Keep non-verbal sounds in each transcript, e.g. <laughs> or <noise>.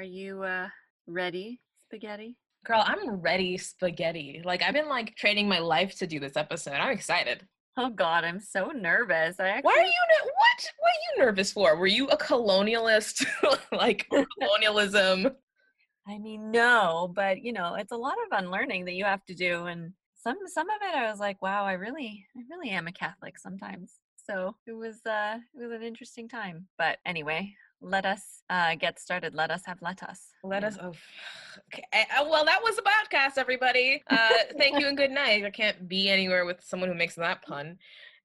Are you uh ready, spaghetti? Girl, I'm ready spaghetti. Like I've been like trading my life to do this episode. I'm excited. Oh God, I'm so nervous. I actually, Why are you ne- what? What are you nervous for? Were you a colonialist? <laughs> like <laughs> colonialism? I mean, no, but you know, it's a lot of unlearning that you have to do, and some some of it, I was like, wow, I really, I really am a Catholic sometimes. So it was, uh, it was an interesting time. But anyway, let us uh, get started. Let us have let us. Let us. Oh, <sighs> okay. uh, Well, that was a podcast, everybody. Uh, thank you and good night. I can't be anywhere with someone who makes that pun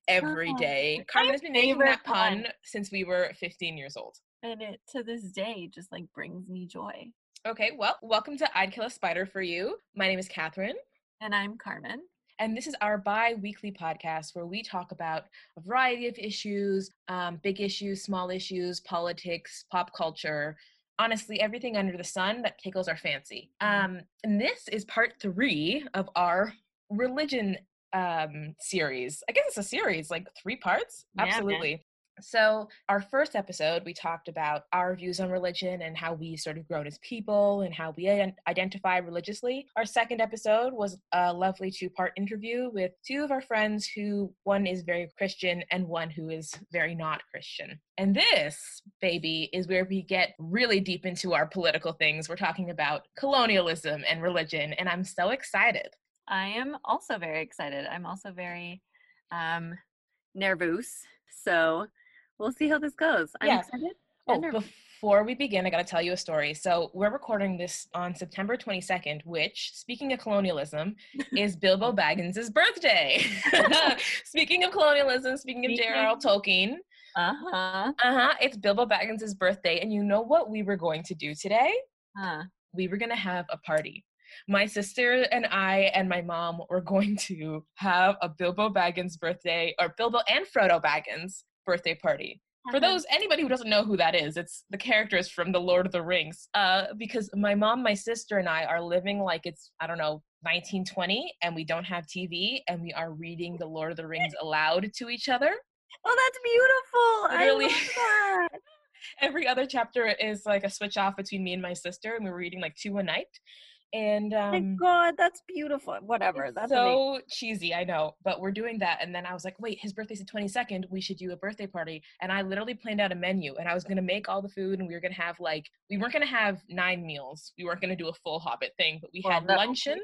every Oh, day. Carmen has been making that pun pun. since we were 15 years old. And it to this day just like brings me joy. Okay, well, welcome to I'd Kill a Spider for You. My name is Catherine. And I'm Carmen. And this is our bi weekly podcast where we talk about a variety of issues um, big issues, small issues, politics, pop culture, honestly, everything under the sun that tickles our fancy. Mhm. Um, and this is part three of our religion um, series. I guess it's a series, like three parts. Yeah, man. So, our first episode, we talked about our views on religion and how we sort of grown as people and how we identify religiously. Our second episode was a lovely two part interview with two of our friends who one is very Christian and one who is very not Christian. And this, baby, is where we get really deep into our political things. We're talking about colonialism and religion, and I'm so excited. I am also very excited. I'm also very um nervous. So we'll see how this goes. I'm Yeah. excited. Oh, before we begin, I got to tell you a story. So, we're recording this on September 22nd, which, speaking of colonialism, <laughs> is Bilbo Baggins' birthday. <laughs> <laughs> speaking of colonialism, speaking of J.R.R. Tolkien, Uh-huh. uh huh, it's Bilbo Baggins' birthday. And you know what we were going to do today? Huh. We were going to have a party. My sister and I and my mom were going to have a Bilbo Baggins birthday, or Bilbo and Frodo Baggins birthday party for those anybody who doesn't know who that is it's the characters from the lord of the rings uh because my mom my sister and i are living like it's i don't know 1920 and we don't have tv and we are reading the lord of the rings aloud to each other Oh, that's beautiful. Literally. I love that. <laughs> every other chapter is like a switch off between me and my sister and we were reading like two a night and my um God, that's beautiful. Whatever. That's amazing. so cheesy, I know, but we're doing that. And then I was like, wait, his birthday's the 22nd. We should do a birthday party. And I literally planned out a menu and I was going to make all the food and we were going to have like, we weren't going to have nine meals. We weren't going to do a full Hobbit thing, but we Well, had luncheon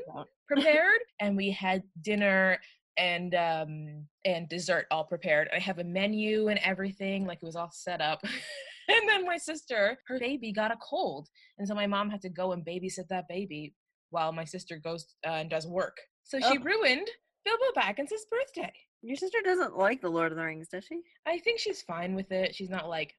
prepared and we had dinner and um and dessert all prepared i have a menu and everything like it was all set up <laughs> <laughs> and then my sister her baby got a cold and so my mom had to go and babysit that baby while my sister goes uh, and does work so she Oh. ruined bilbo baggins' birthday Your sister doesn't like the Lord of the Rings, does she? i think she's fine with it she's not like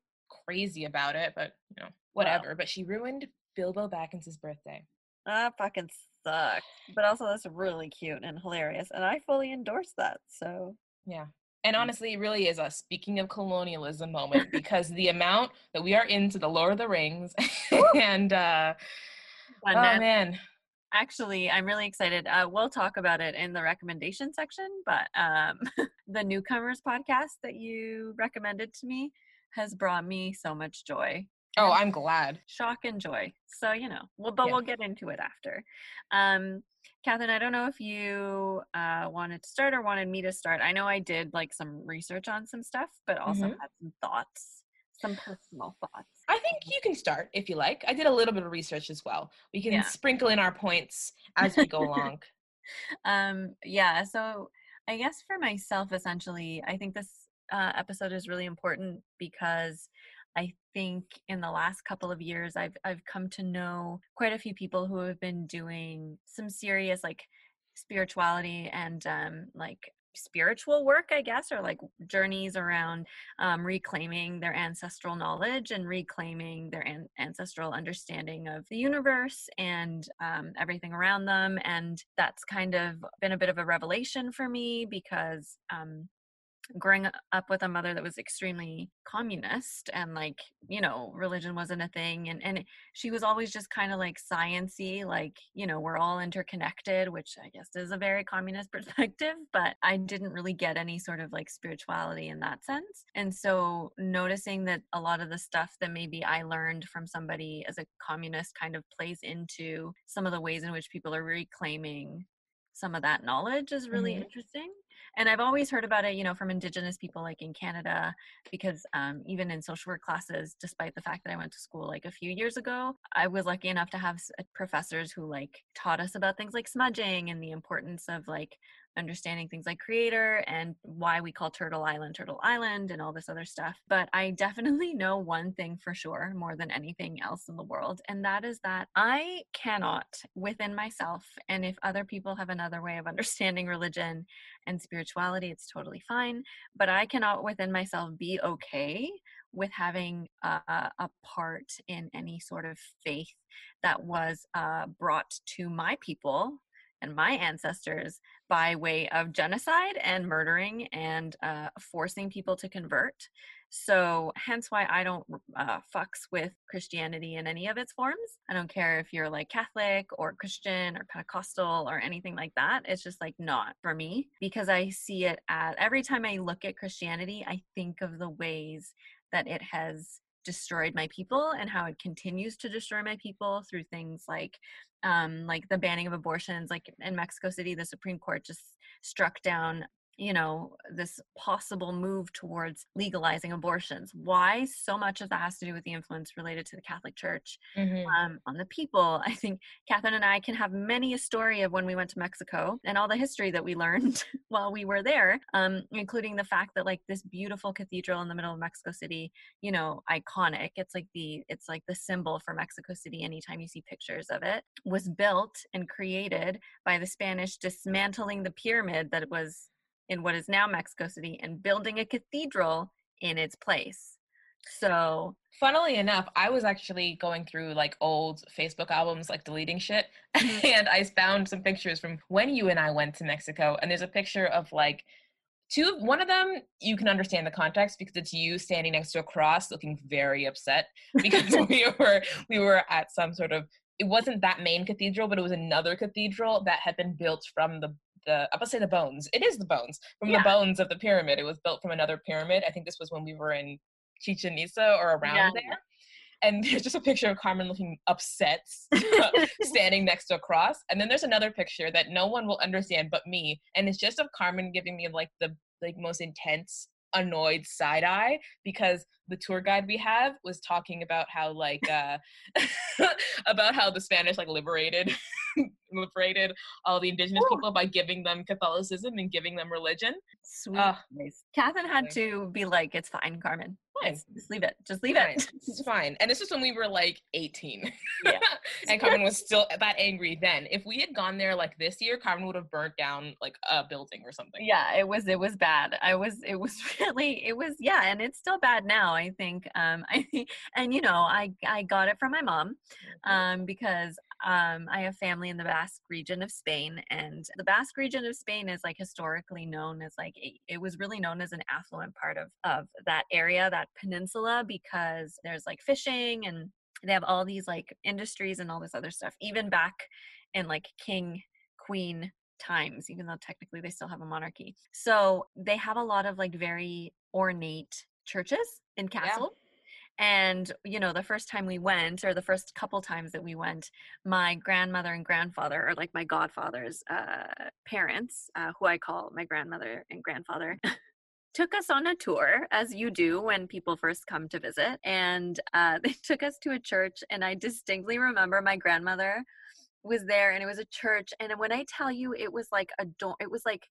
crazy about it but you know whatever but she ruined bilbo baggins' birthday That fucking sucks. But also, that's really cute and hilarious, and I fully endorse that. So Yeah. And Mm. honestly, it really is a speaking of colonialism moment because the amount that we are into the Lord of the Rings <laughs> and uh Fun, oh man. man. Actually, I'm really excited. Uh, we'll talk about it in the recommendation section, but um, <laughs> the Newcomers podcast that you recommended to me has brought me so much joy. Oh, I'm glad. shock and joy. So, you know, well, but Yeah. we'll get into it after. Um, Catherine, I don't know if you uh, wanted to start or wanted me to start. I know I did like some research on some stuff, but also Mhm. had some thoughts, some personal thoughts. I think you can start if you like. I did a little bit of research as well. We can Yeah. sprinkle in our points as we go along. <laughs> um yeah so i guess for myself essentially i think this uh, episode is really important because i think in the last couple of years i've i've come to know quite a few people who have been doing some serious like spirituality and um like spiritual work i guess or like journeys around um, reclaiming their ancestral knowledge and reclaiming their an- ancestral understanding of the universe and um, everything around them and that's kind of been a bit of a revelation for me because um, growing up with a mother that was extremely communist and like you know religion wasn't a thing and and she was always just kind of like sciency like you know we're all interconnected which i guess is a very communist <laughs> perspective but i didn't really get any sort of like spirituality in that sense and so noticing that a lot of the stuff that maybe i learned from somebody as a communist kind of plays into some of the ways in which people are reclaiming some of that knowledge is really mm-hmm. interesting and i've always heard about it you know from indigenous people like in canada because um, even in social work classes despite the fact that i went to school like a few years ago i was lucky enough to have uh, professors who like taught us about things like smudging and the importance of like understanding things like creator and why we call Turtle Island Turtle Island and all this other stuff. But I definitely <laughs> know one thing for sure more than anything else in the world, and that is that I cannot within myself, and if other people have another way of understanding religion and spirituality, it's totally fine. But I cannot within myself be okay with having a, a part in any sort of faith that was uh, brought to my people and my ancestors by way of genocide and murdering and uh, forcing people to convert. So, hence why I don't uh, fucks with Christianity in any of its forms. I don't care if you're like Catholic or Christian or Pentecostal or anything like that. It's just like not for me because I see it at every time I look at Christianity, I think of the ways that it has destroyed my people and how it continues to destroy my people through things like um, like the banning of abortions like in mexico city the supreme court just struck down you know this possible move towards legalizing abortions? Why so much of that has to do with the influence related to the catholic church mm-hmm. um, on the people? I think catherine and i can have many a story of when we went to mexico and all the history that we learned <laughs> while we were there um, including the fact that like this beautiful cathedral in the middle of mexico city you know iconic. It's like the it's like the symbol for mexico city anytime you see pictures of it was built and created by the spanish dismantling the pyramid that was in what is now Mexico City and building a cathedral in its place. So, funnily enough, I was actually going through like old Facebook albums, like deleting shit, <laughs> mm-hmm. and I found some pictures from when you and I went to Mexico. And there's a picture of like two, one of them, you can understand the context because it's you standing next to a cross looking very upset <laughs> because <laughs> we were we were at some sort of it wasn't that main cathedral, but it was another cathedral that had been built from the the I to say the bones. It is the bones from yeah. the bones of the pyramid. It was built from another pyramid. I think this was when we were in Chichen Itza or around yeah. there. And <laughs> there's just a picture of Carmen looking upset, <laughs> <laughs> standing next to a cross. And then there's another picture that no one will understand but me. And it's just of Carmen giving me like the like most intense annoyed side eye because the tour guide we have was talking about how like uh <laughs> about how the spanish like liberated <laughs> liberated all the indigenous Ooh. people by giving them catholicism and giving them religion. Sweet uh, catherine had to be like it's fine carmen. Fine. just leave it. Just leave fine. it it's fine. And this was when we were like 18 yeah. <laughs> and carmen was still that angry then. If we had gone there like this year carmen would have burnt down like a building or something. Yeah it was it was bad. I was it was really it was yeah and it's still bad now i think um <laughs> i and you know i i got it from my mom mm-hmm. um because um, I have family in the Basque region of Spain, and the Basque region of Spain is like historically known as like it, it was really known as an affluent part of of that area, that peninsula, because there's like fishing and they have all these like industries and all this other stuff. Even back in like king queen times, even though technically they still have a monarchy. So they have a lot of like very ornate churches in castle. Yeah and, you know, the first time we went, or the first couple times that we went, my grandmother and grandfather, or like my godfather's uh, parents, uh, who I call my grandmother and grandfather, <laughs> took us on a tour, as you do when people first come to visit. And uh, <laughs> they took us to a church, and I distinctly remember my grandmother was there and it was a church and when i tell you it was like a it was like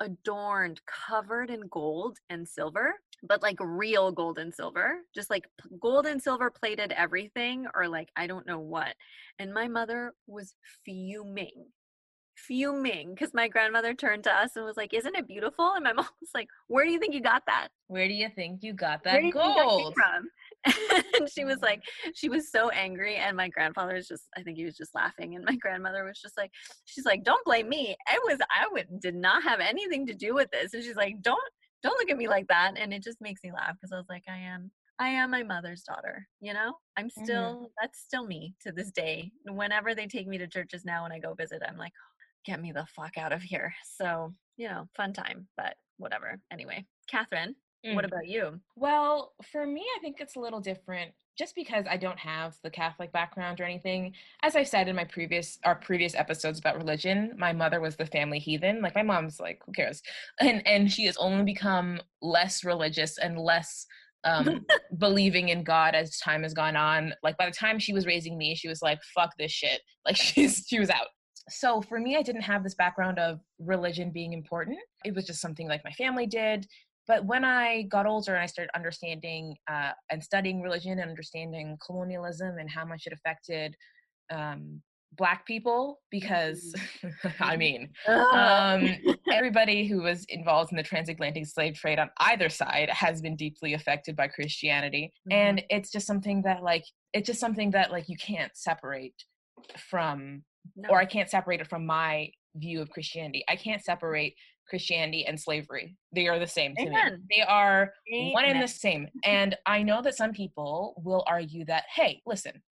adorned, covered in gold and silver, but like real gold and silver, just like gold and silver plated everything, or like I don't know what. And my mother was fuming, fuming because my grandmother turned to us and was like, Isn't it beautiful? And my <laughs> mom was like, Where do you think you got that? Where do you think you got that gold? from? <laughs> and she was like <laughs> she was so angry and my grandfather was just i think he was just laughing and my grandmother was just like she's like don't blame me i was i would did not have anything to do with this and she's like don't don't look at me like that. And it just makes me laugh because I was like, I am I am my mother's daughter, you know? I'm Mhm. still that's still me to this day. Whenever they take me to churches now when I go visit, I'm like, get me the fuck out of here. So, you know, fun time, but whatever. Anyway, Catherine, what Mm. about you? Well, for me, I think it's a little different just because I don't have the Catholic background or anything. As I've said in my previous our previous episodes about religion, my mother was the family heathen. Like my mom's like, who cares? <laughs> And and she has only become less religious and less um <laughs> believing in God as time has gone on. Like by the time she was raising me, she was like, fuck this shit. <laughs> Like she's she was out. So for me, I didn't have this background of religion being important. It was just something like my family did but when I got older and I started understanding uh, and studying religion and understanding colonialism and how much it affected um, Black people, because <laughs> I mean, um, everybody who was involved in the transatlantic slave trade on either side has been deeply affected by Christianity, Mhm. and it's just something that like it's just something that like you can't separate from No. or I can't separate it from my view of Christianity. I can't separate Christianity and slavery. They are the same to me. They are one and the same. <laughs> And I know that some people will argue that, hey, listen,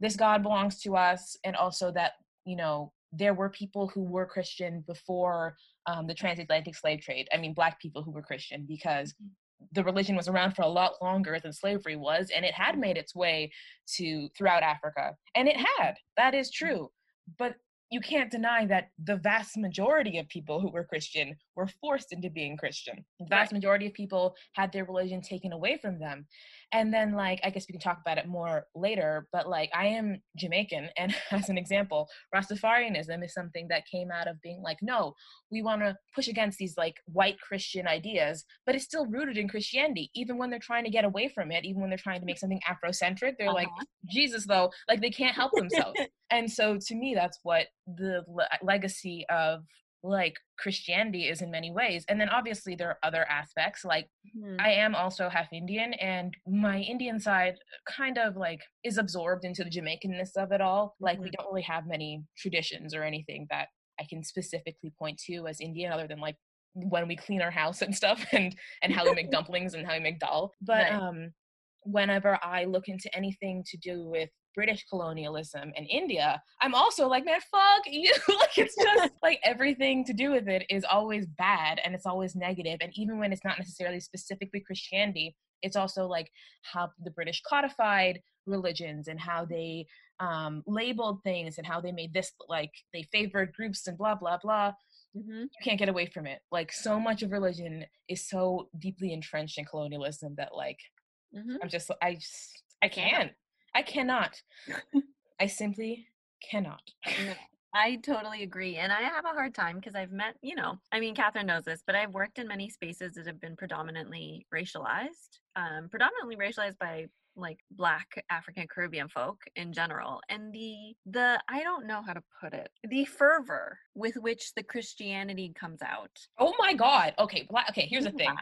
this God belongs to us, and also that, you know, there were people who were Christian before um, the transatlantic slave trade. I mean, Black people who were Christian because mm. the religion was around for a lot longer than slavery was, and it had mm. made its way to throughout Africa. And it had. That is mm. true. But you can't deny that the vast majority of people who were Christian were forced into being Christian. The vast Right. majority of people had their religion taken away from them. And then, like, I guess we can talk about it more later, but like, I am Jamaican, and <laughs> as an example, Rastafarianism is something that came out of being like, no, we want to push against these like white Christian ideas, but it's still rooted in Christianity. Even when they're trying to get away from it, even when they're trying to make something Afrocentric, they're like, Uh-huh. Jesus, though, like they can't help themselves. <laughs> and so to me, that's what the le- legacy of like Christianity is in many ways. And then obviously there are other aspects like Mhm. I am also half Indian, and my Indian side kind of like is absorbed into the Jamaicanness of it all. Like, we Mhm. don't really have many traditions or anything that I can specifically point to as Indian, other than like when we clean our house and stuff, <laughs> and and how we make <laughs> dumplings and how we make dal. But Right. um, whenever I look into anything to do with British colonialism and India, I'm also like, man, fuck <laughs> you. like it's just <laughs> like everything to do with it is always bad and it's always negative. And even when it's not necessarily specifically Christianity, it's also like how the British codified religions and how they um, labeled things and how they made this like they favored groups and blah blah blah. Mhm. You can't get away from it. Like so much of religion is so deeply entrenched in colonialism that like Mhm. I'm just I just I can't. I cannot. <laughs> I simply cannot. <laughs> I totally agree. And I have a hard time because I've met, you know, I mean, Catherine knows this, but I've worked in many spaces that have been predominantly racialized, um, predominantly racialized by like black African Caribbean folk in general. And the, the, I don't know how to put it, the fervor with which the Christianity comes out. Oh my god. Okay, okay, here's the thing.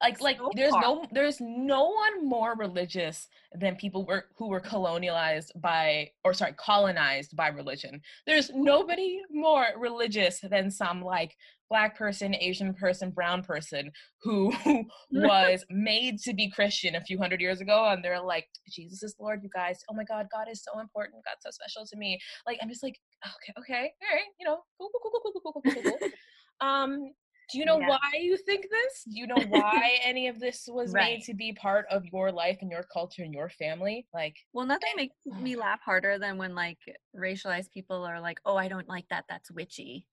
Like like So there's far. no there's no one more religious than people were who were colonialized by or sorry, colonized by religion. There's nobody more religious than some like black person, Asian person, brown person who <laughs> was <laughs> made to be Christian a few hundred years ago and they're like Jesus is Lord, you guys. Oh my god, God is so important. God's so special to me. Like I'm just like okay, okay. All right, you know, cool cool cool cool cool cool cool cool. cool. <laughs> Um do you know Yeah. why you think this? Do you know why <laughs> any of this was Right. made to be part of your life and your culture and your family? Like, Well, nothing makes me <sighs> laugh harder than when like racialized people are like, "Oh, I don't like that. That's witchy."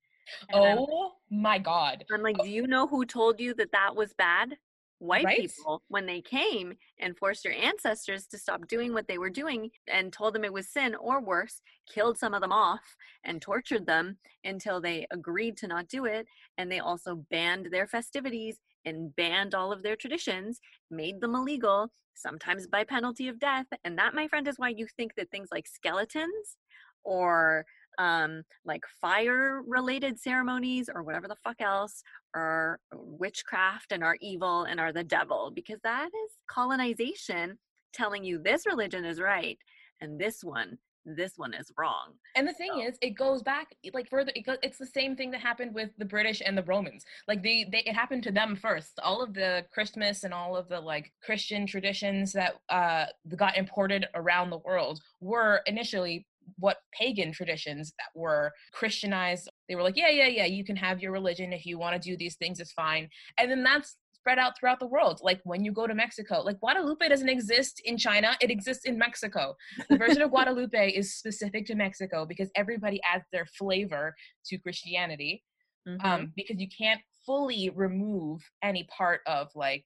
And oh my God. I'm like, oh do you know who told you that that was bad? White Right? people, when they came and forced your ancestors to stop doing what they were doing and told them it was sin, or worse, killed some of them off and tortured them until they agreed to not do it. And they also banned their festivities and banned all of their traditions, made them illegal, sometimes by penalty of death. And that, my friend, is why you think that things like skeletons or um, like fire related ceremonies or whatever the fuck else are witchcraft and are evil and are the devil because that is colonization telling you this religion is right and this one this one is wrong. And the thing so. is, it goes back like further. It goes, it's the same thing that happened with the British and the Romans. Like they, they, it happened to them first. All of the Christmas and all of the like Christian traditions that uh got imported around the world were initially what pagan traditions that were Christianized. They were like, yeah, yeah, yeah, you can have your religion if you want to do these things, it's fine. And then that's spread out throughout the world. Like when you go to Mexico, like Guadalupe doesn't exist in China, it exists in Mexico. The version of <laughs> Guadalupe is specific to Mexico because everybody adds their flavor to Christianity. Mm-hmm. Um, because you can't fully remove any part of like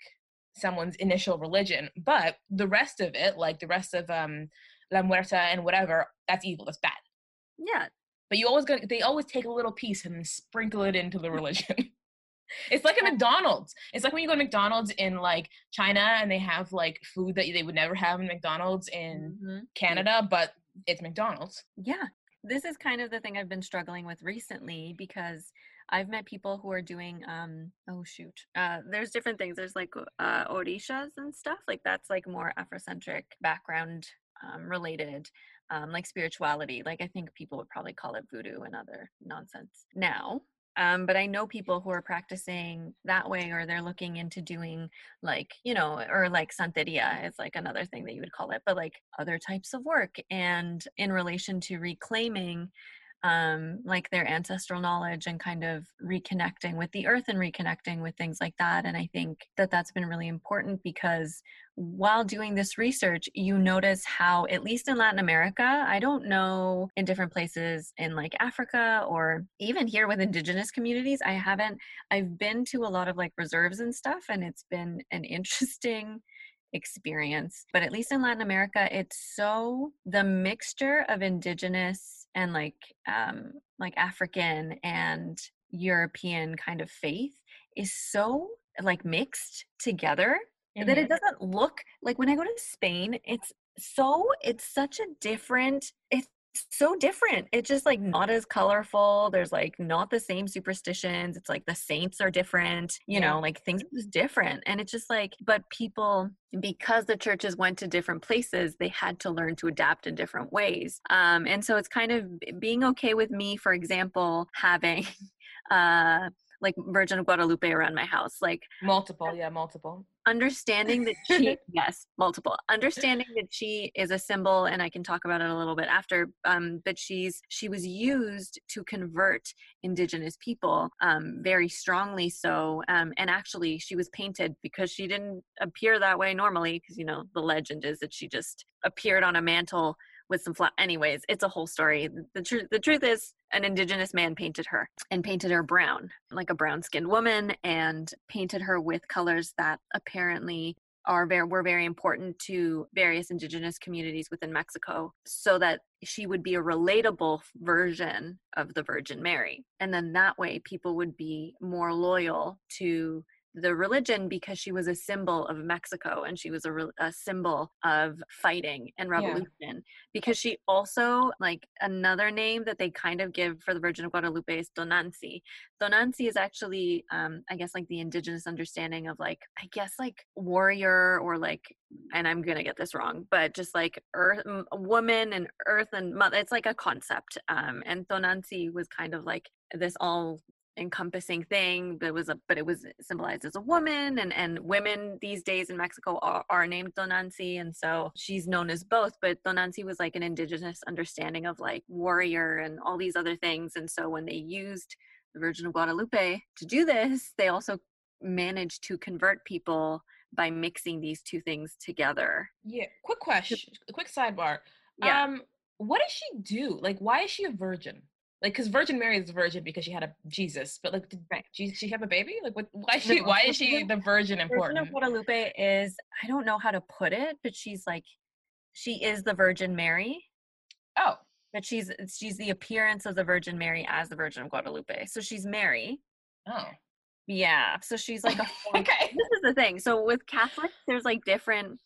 someone's initial religion, but the rest of it, like the rest of um La Muerta and whatever, that's evil, that's bad. Yeah. But you always go they always take a little piece and sprinkle it into the <laughs> religion. <laughs> It's like a McDonald's. It's like when you go to McDonald's in like China and they have like food that they would never have in McDonald's in mm-hmm. Canada, but it's McDonald's. Yeah. This is kind of the thing I've been struggling with recently because I've met people who are doing um oh shoot. Uh there's different things. There's like uh orishas and stuff. Like that's like more Afrocentric background um related um like spirituality. Like I think people would probably call it voodoo and other nonsense. Now, um, but I know people who are practicing that way, or they're looking into doing like, you know, or like Santeria is like another thing that you would call it, but like other types of work. And in relation to reclaiming um, like their ancestral knowledge and kind of reconnecting with the earth and reconnecting with things like that. And I think that that's been really important because while doing this research, you notice how, at least in Latin America, I don't know in different places in like Africa or even here with indigenous communities, I haven't, I've been to a lot of like reserves and stuff, and it's been an <laughs> interesting experience. But at least in Latin America, it's so the mixture of indigenous and like um like african and european kind of faith is so like mixed together mm-hmm. that it doesn't look like when i go to spain it's so it's such a different it's so different. It's just like not as colorful. There's like not the same superstitions. It's like the saints are different, you yeah. know, like things are just different. And it's just like, but people, because the churches went to different places, they had to learn to adapt in different ways. Um, and so it's kind of being okay with me, for example, having <laughs> uh like Virgin of Guadalupe around my house. Like multiple, yeah, multiple. Understanding that <laughs> she, yes, multiple. Understanding that she is a symbol, and I can talk about it a little bit after. Um, but she's she was used to convert indigenous people, um, very strongly so. Um, and actually, she was painted because she didn't appear that way normally. Because you know the legend is that she just appeared on a mantle with some flat anyways it's a whole story the truth the truth is an indigenous man painted her and painted her brown like a brown skinned woman and painted her with colors that apparently are very were very important to various indigenous communities within Mexico so that she would be a relatable version of the Virgin Mary. And then that way people would be more loyal to the religion because she was a symbol of Mexico and she was a, re- a symbol of fighting and revolution. Yeah. Because she also, like another name that they kind of give for the Virgin of Guadalupe is Tonantzin. Tonantzin is actually, um, I guess, like the indigenous understanding of like, I guess, like warrior or like, and I'm gonna get this wrong, but just like earth, woman and earth and mother. It's like a concept. Um, and Tonantzin was kind of like this all encompassing thing but it was a but it was symbolized as a woman and and women these days in mexico are, are named Tonantzin and so she's known as both but Tonantzin was like an indigenous understanding of like warrior and all these other things and so when they used the virgin of guadalupe to do this they also managed to convert people by mixing these two things together. Yeah quick question quick sidebar. Yeah. um what does she do? Like why is she a virgin like because Virgin Mary is a virgin because she had a Jesus, but like did right. she, she have a baby? Like what, why is she why is she the virgin important? Virgin of Guadalupe is I don't know how to put it, but she's like she is the Virgin Mary. Oh. But she's she's the appearance of the Virgin Mary as the Virgin of Guadalupe. So she's Mary. Oh. Yeah. So she's like a <laughs> okay. This is the thing. So with Catholics, there's like different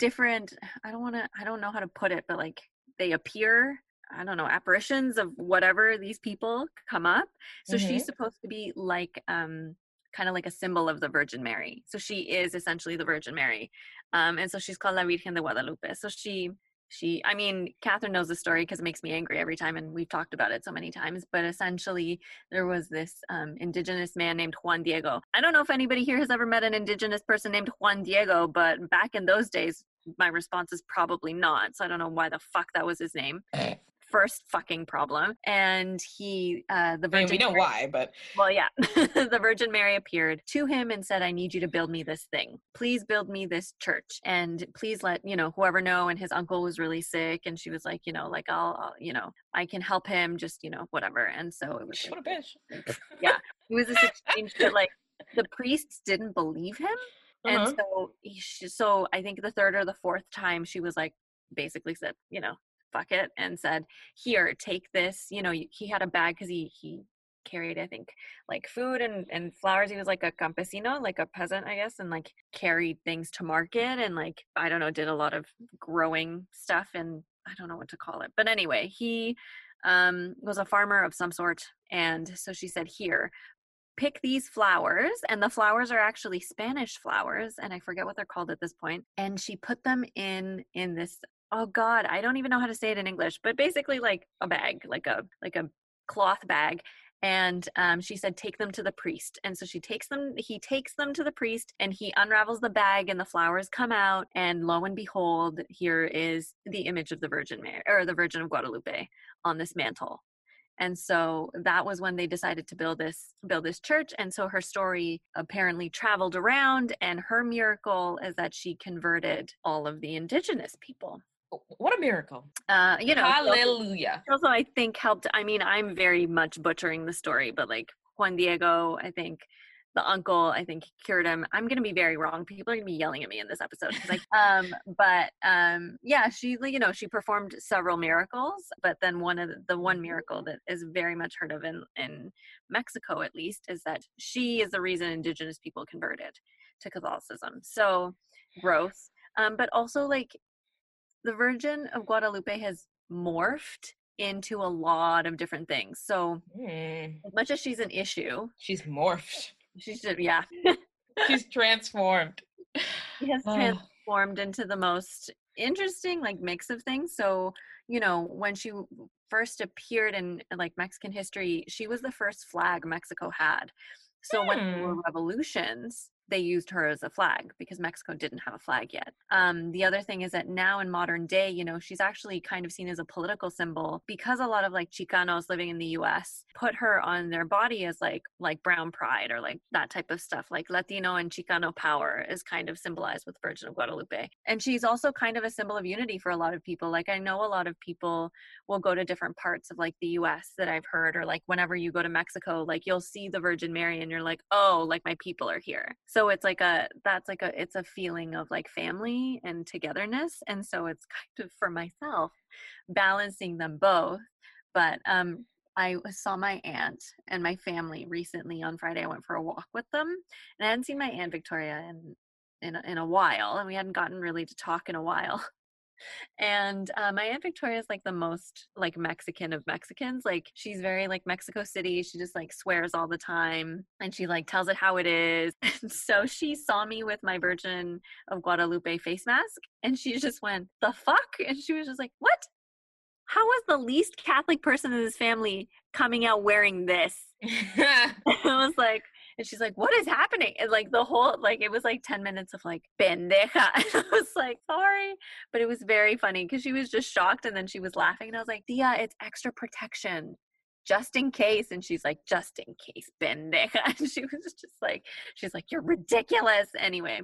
different I don't wanna I don't know how to put it, but like they appear I don't know, apparitions of whatever these people come up. So mm-hmm. she's supposed to be like um kind of like a symbol of the Virgin Mary. So she is essentially the Virgin Mary. Um and so she's called La Virgen de Guadalupe. So she she i mean catherine knows the story because it makes me angry every time and we've talked about it so many times but essentially there was this um, indigenous man named juan diego i don't know if anybody here has ever met an indigenous person named juan diego but back in those days my response is probably not so i don't know why the fuck that was his name first fucking problem. And he, uh, the I mean, Virgin. we know Mary- why, but Well, yeah. <laughs> the Virgin Mary appeared to him and said, I need you to build me this thing. Please build me this church. And please let, you know, whoever know. And his uncle was really sick. And she was like, you know, like, I'll, I'll you know, I can help him, just, you know, whatever. And so it was, what a bitch. Yeah. It was this exchange that, like, the priests didn't believe him. And Uh-huh. so, he, she- so I think the third or the fourth time she was like, basically said, you know, fuck it, and said, here, take this. You know, he had a bag because he he carried, I think, like food and and flowers. He was like a campesino, like a peasant, I guess, and like carried things to market and like I don't know, did a lot of growing stuff and I don't know what to call it, but anyway, he um was a farmer of some sort, and so she said, here pick these flowers and the flowers are actually spanish flowers and i forget what they're called at this point and she put them in in this oh god i don't even know how to say it in english but basically like a bag like a like a cloth bag and um, she said take them to the priest and so she takes them he takes them to the priest and he unravels the bag and the flowers come out and lo and behold here is the image of the virgin mary or the virgin of guadalupe on this mantle. And so that was when they decided to build this build this church and so her story apparently traveled around and her miracle is that she converted all of the indigenous people What a miracle. uh you know she also- Hallelujah. also i think helped i mean i'm very much butchering the story but like juan diego i think the uncle i think cured him. I'm gonna be very wrong. People are gonna be yelling at me in this episode. Like um but um yeah she you know she performed several miracles but then one of the, the one miracle that is very much heard of in in mexico at least is that she is the reason indigenous people converted to catholicism. So growth um but also like the virgin of guadalupe has morphed into a lot of different things so Hmm. as much as she's an issue She's morphed. she should yeah She's transformed. she has Oh. transformed into the most interesting like mix of things so you know when she first appeared in like mexican history she was the first flag mexico had so when there were Hmm. revolutions they used her as a flag because mexico didn't have a flag yet. Um, the other thing is that now in modern day you know she's actually kind of seen as a political symbol because a lot of like chicanos living in the us put her on their body as like like brown pride or like that type of stuff like latino and chicano power is kind of symbolized with virgin of guadalupe. And she's also kind of a symbol of unity for a lot of people. Like i know a lot of people will go to different parts of like the us that i've heard or like whenever you go to mexico like you'll see the virgin mary and you're like oh like my people are here. So it's like a that's like a it's a feeling of like family and togetherness and so it's kind of for myself balancing them both but um I saw my aunt and my family recently on Friday. I went for a walk with them, and I hadn't seen my aunt Victoria in in a, in a while, and we hadn't gotten really to talk in a while. And uh, my aunt Victoria is like the most like Mexican of Mexicans. Like she's very like Mexico City. She just like swears all the time, and she like tells it how it is. <laughs> And so she saw me with my Virgin of Guadalupe face mask, and she just went, "The fuck!" And she was just like, "What? How was the least Catholic person in this family coming out wearing this?" <laughs> I was like, and she's like, what is happening? And like the whole, like, it was like 10 minutes of like, pendeja. <laughs> I was like, sorry. But it was very funny because she was just shocked and then she was laughing. And I was like, Dia, it's extra protection just in case. And she's like, just in case, pendeja. <laughs> And she was just like, she's like, you're ridiculous. Anyway.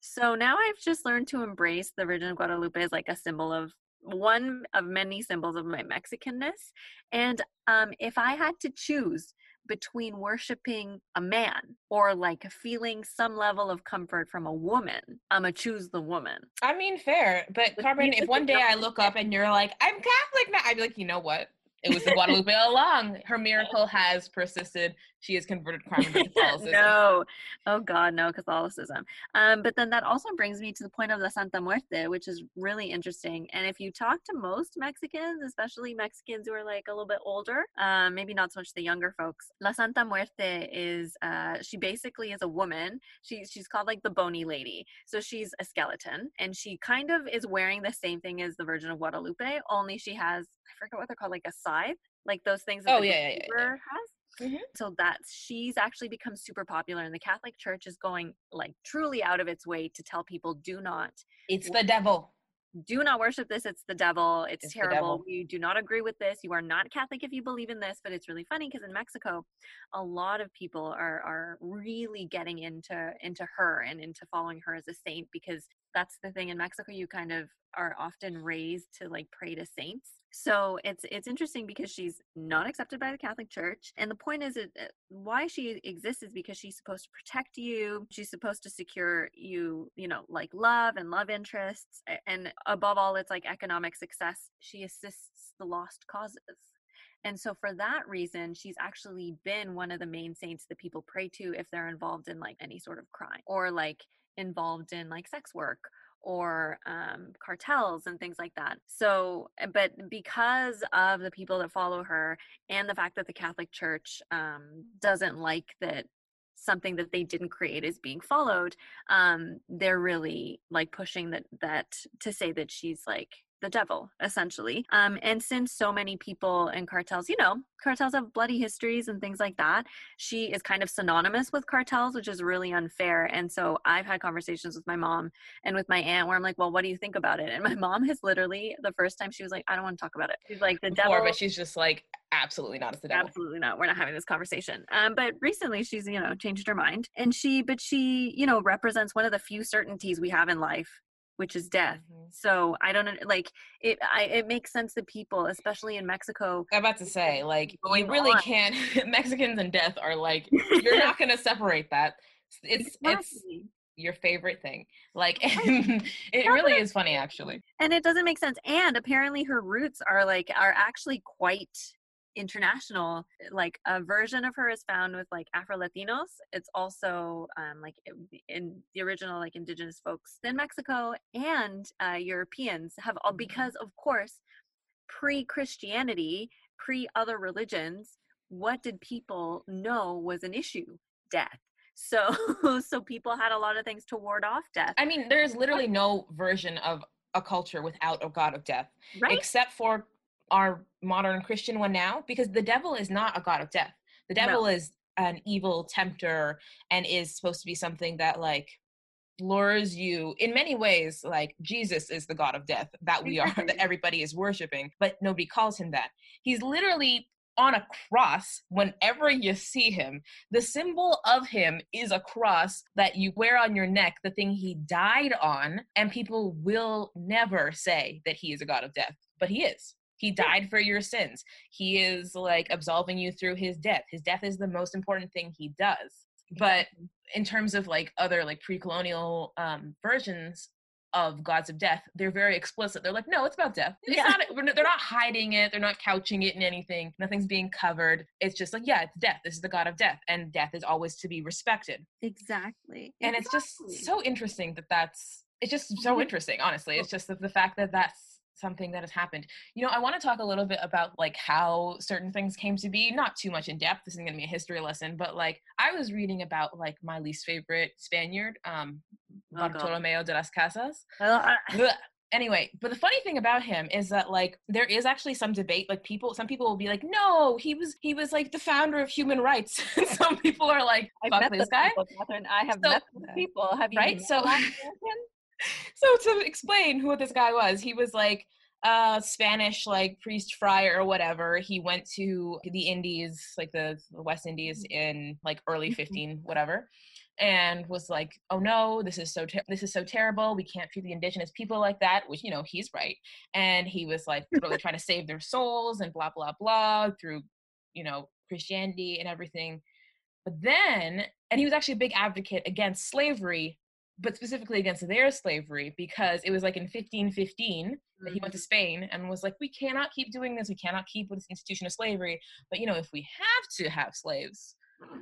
So now I've just learned to embrace the Virgin of Guadalupe as like a symbol of one of many symbols of my Mexicanness. And um, if I had to choose between worshiping a man or like feeling some level of comfort from a woman, I'm gonna choose the woman. I mean, fair. But But Carmen, if one day I look up and you're like, I'm Catholic now, I'd be like, you know what? It was the Guadalupe <laughs> all along. Her miracle has persisted she has converted Carmen into <laughs> Catholicism. no, oh God, no Catholicism. Um, but then that also brings me to the point of La Santa Muerte, which is really interesting. And if you talk to most Mexicans, especially Mexicans who are like a little bit older, um, maybe not so much the younger folks, La Santa Muerte is uh, she basically is a woman. She she's called like the bony lady. So she's a skeleton, and she kind of is wearing the same thing as the Virgin of Guadalupe, only she has I forget what they're called, like a scythe, like those things that Oh, the yeah, yeah, yeah, yeah. Has. Mhm. So that she's actually become super popular, and the Catholic Church is going like truly out of its way to tell people do not It's the devil. do not worship this it's the devil it's, It's terrible we do not agree with this you are not catholic if you believe in this but it's really funny because in mexico a lot of people are are really getting into into her and into following her as a saint because that's the thing in mexico you kind of are often raised to like pray to saints so it's it's interesting because she's not accepted by the catholic church and the point is it, why she exists is because she's supposed to protect you she's supposed to secure you you know like love and love interests and above all it's like economic success she assists the lost causes. And so for that reason she's actually been one of the main saints that people pray to if they're involved in like any sort of crime or like involved in like sex work or um, cartels and things like that. So, uh, but because of the people that follow her and the fact that the Catholic Church um, doesn't like that something that they didn't create is being followed, um, they're really like pushing that that to say that she's like the devil essentially um and since so many people in cartels you know cartels have bloody histories and things like that she is kind of synonymous with cartels which is really unfair and so i've had conversations with my mom and with my aunt where i'm like well what do you think about it and my <laughs> mom has literally the first time she was like i don't want to talk about it she's like the Before, devil but she's just like, absolutely not. It's the devil. absolutely not we're not having this conversation um but recently she's you know changed her mind and she but she you know represents one of the few certainties we have in life which is death Mhm. so i don't like it I, it makes sense that people especially in mexico I'm about to say, like, Going you really on. can't. <laughs> Mexicans and death are like, you're <laughs> not gonna separate that. It's it's your favorite thing. Like, <laughs> it really is funny, actually. and it doesn't make sense and apparently her roots are like are actually quite international like a version of her is found with like afro latinos it's also um like in the original like indigenous folks in mexico and uh europeans have all Mhm. because of course pre-christianity pre other religions what did people know was an issue? Death. So <laughs> so people had a lot of things to ward off death. I mean, there's literally no version of a culture without a god of death, right? except for our modern Christian one now, because the devil is not a god of death. The No. devil is an evil tempter and is supposed to be something that like lures you in many ways like jesus is the god of death that we are <laughs> that <laughs> everybody is worshiping but nobody calls him that he's literally on a cross whenever you see him the symbol of him is a cross that you wear on your neck the thing he died on and people will never say that he is a god of death but he is he died for your sins. He is like absolving you through his death. His death is the most important thing he does. But in terms of like other like pre-colonial um versions of gods of death they're very explicit. They're like no it's about death. It's Yeah. not we're they're not hiding it. They're not couching it in anything. Nothing's being covered. It's just like yeah it's death. This is the god of death. And death is always to be respected. Exactly. and it's just so interesting that that's it's just so interesting honestly. It's just the, the fact that that's something that has happened you know i want to talk a little bit about like how certain things came to be not too much in depth this isn't going to be a history lesson but like i was reading about like my least favorite spaniard um Oh, God. bartolomeo de las casas Uh, <laughs> Ugh. anyway but the funny thing about him is that like there is actually some debate like people some people will be like no he was he was like the founder of human rights <laughs> some people are like I've fuck this guy people, Catherine. I have So- met people. Have you right? met So- a Latin American? <laughs> so to explain who this guy was he was like a spanish like priest friar or whatever. He went to the indies like the, the west indies in like early Mhm. 15 whatever and was like oh no this is so ter- this is so terrible. We can't treat the indigenous people like that which you know he's right. And he was like really trying to save their souls and blah blah blah through you know christianity and everything. But then and he was actually a big advocate against slavery but specifically against their slavery because it was like in 1515 that he went to mm-hmm. Spain and was like, we cannot keep doing this. We cannot keep with this institution of slavery. But you know, if we have to have slaves, mm-hmm.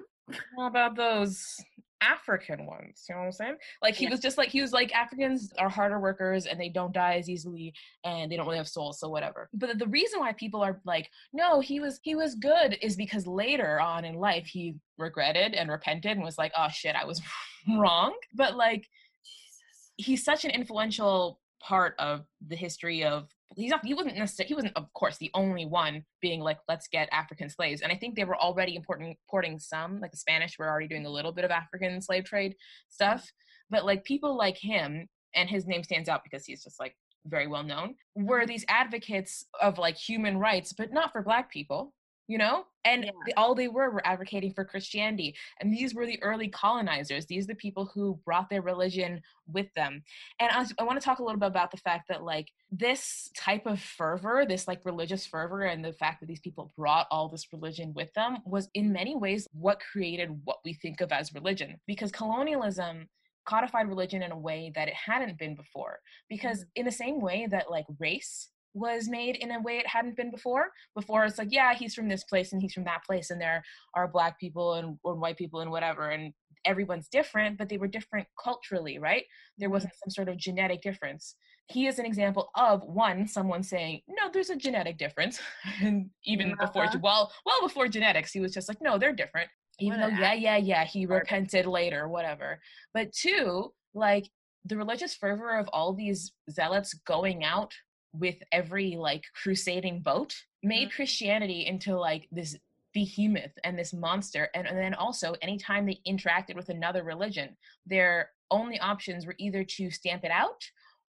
How about those African ones? You know what I'm saying? Like he Yeah. was just like he was like Africans are harder workers and they don't die as easily and they don't really have souls, so whatever. But the reason why people are like, no, he was he was good is because later on in life he regretted and repented and was like, oh shit, I was <laughs> wrong. But like Jesus. he's such an influential part of the history of he's not he wasn't necessarily he wasn't of course the only one being like let's get african slaves. And i think they were already importing importing some like the spanish were already doing a little bit of african slave trade stuff but like people like him and his name stands out because he's just like very well known were these advocates of like human rights but not for black people you know? And Yeah. the, all they were were advocating for christianity and these were the early colonizers. These are the people who brought their religion with them. And I, I want to talk a little bit about the fact that like this type of fervor this like religious fervor and the fact that these people brought all this religion with them was in many ways what created what we think of as religion. Because colonialism codified religion in a way that it hadn't been before. Because mm-hmm. in the same way that like race was made in a way it hadn't been before. Before it's like yeah he's from this place and he's from that place and there are black people and or white people and whatever and everyone's different but they were different culturally right? There wasn't some sort of genetic difference. He is an example of one someone saying no there's a genetic difference. <laughs> And even before Uh-huh. well well before genetics he was just like no they're different. Even What though yeah yeah yeah he repented later whatever. But two like the religious fervor of all these zealots going out with every like crusading boat made christianity into like this behemoth and this monster and, and then also anytime they interacted with another religion their only options were either to stamp it out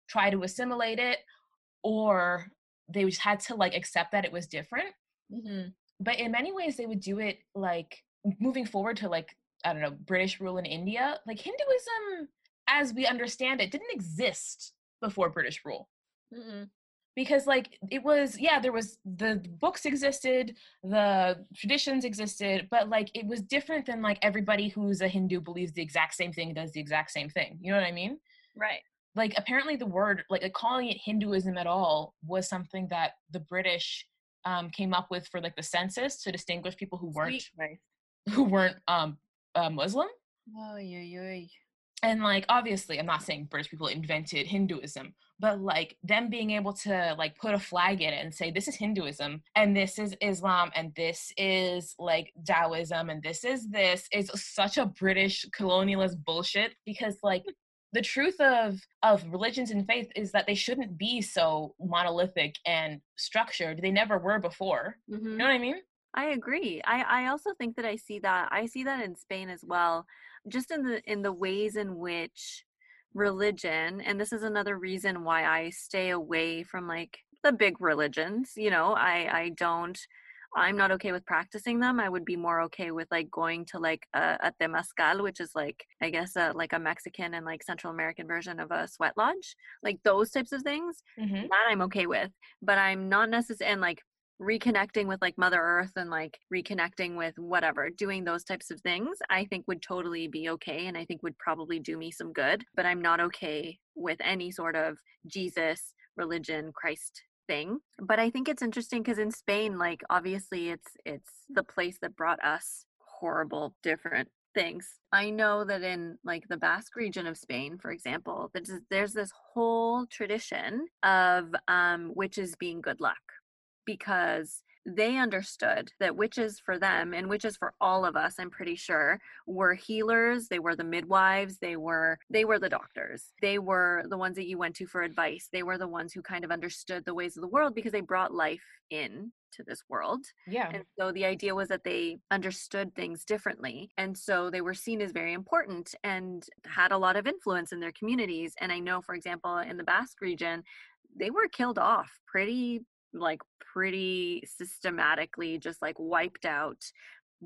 try to assimilate it or they just had to like accept that it was different Mhm. but in many ways they would do it like moving forward to like i don't know british rule in india like hinduism as we understand it didn't exist before british rule Mm-mm. Because like it was yeah there was the books existed the traditions existed but like it was different than like everybody who's a hindu believes the exact same thing does the exact same thing you know what i mean Right. like apparently the word like, like calling it hinduism at all was something that the british um, came up with for like the census to distinguish people who weren't Sweet who weren't um uh, muslim oy, oy. And like obviously i'm not saying british people invented hinduism but like them being able to like put a flag in it and say this is hinduism and this is islam and this is like taoism and this is this is such a british colonialist bullshit because like <laughs> the truth of of religions and faith is that they shouldn't be so monolithic and structured. They never were before. Mhm. you know what i mean I agree. I, I also think that I see that I see that in Spain as well, just in the in the ways in which religion, and this is another reason why I stay away from like the big religions. You know, I I don't. I'm not okay with practicing them. I would be more okay with like going to like a, a temazcal, which is like I guess a, like a Mexican and like Central American version of a sweat lodge, like those types of things mm-hmm. that I'm okay with, but I'm not necessarily and like reconnecting with like Mother Earth and like reconnecting with whatever, doing those types of things, I think would totally be okay and I think would probably do me some good. But I'm not okay with any sort of Jesus, religion, Christ thing. But I think it's interesting because in Spain, like obviously it's it's the place that brought us horrible different things. I know that in like the Basque region of Spain, for example, there's there's this whole tradition of um, witches being good luck because they understood that witches for them and witches for all of us i'm pretty sure were healers they were the midwives they were they were the doctors they were the ones that you went to for advice they were the ones who kind of understood the ways of the world because they brought life in to this world yeah and so the idea was that they understood things differently. And so they were seen as very important and had a lot of influence in their communities. And I know, for example, in the Basque region, they were killed off pretty, like, pretty systematically, just like wiped out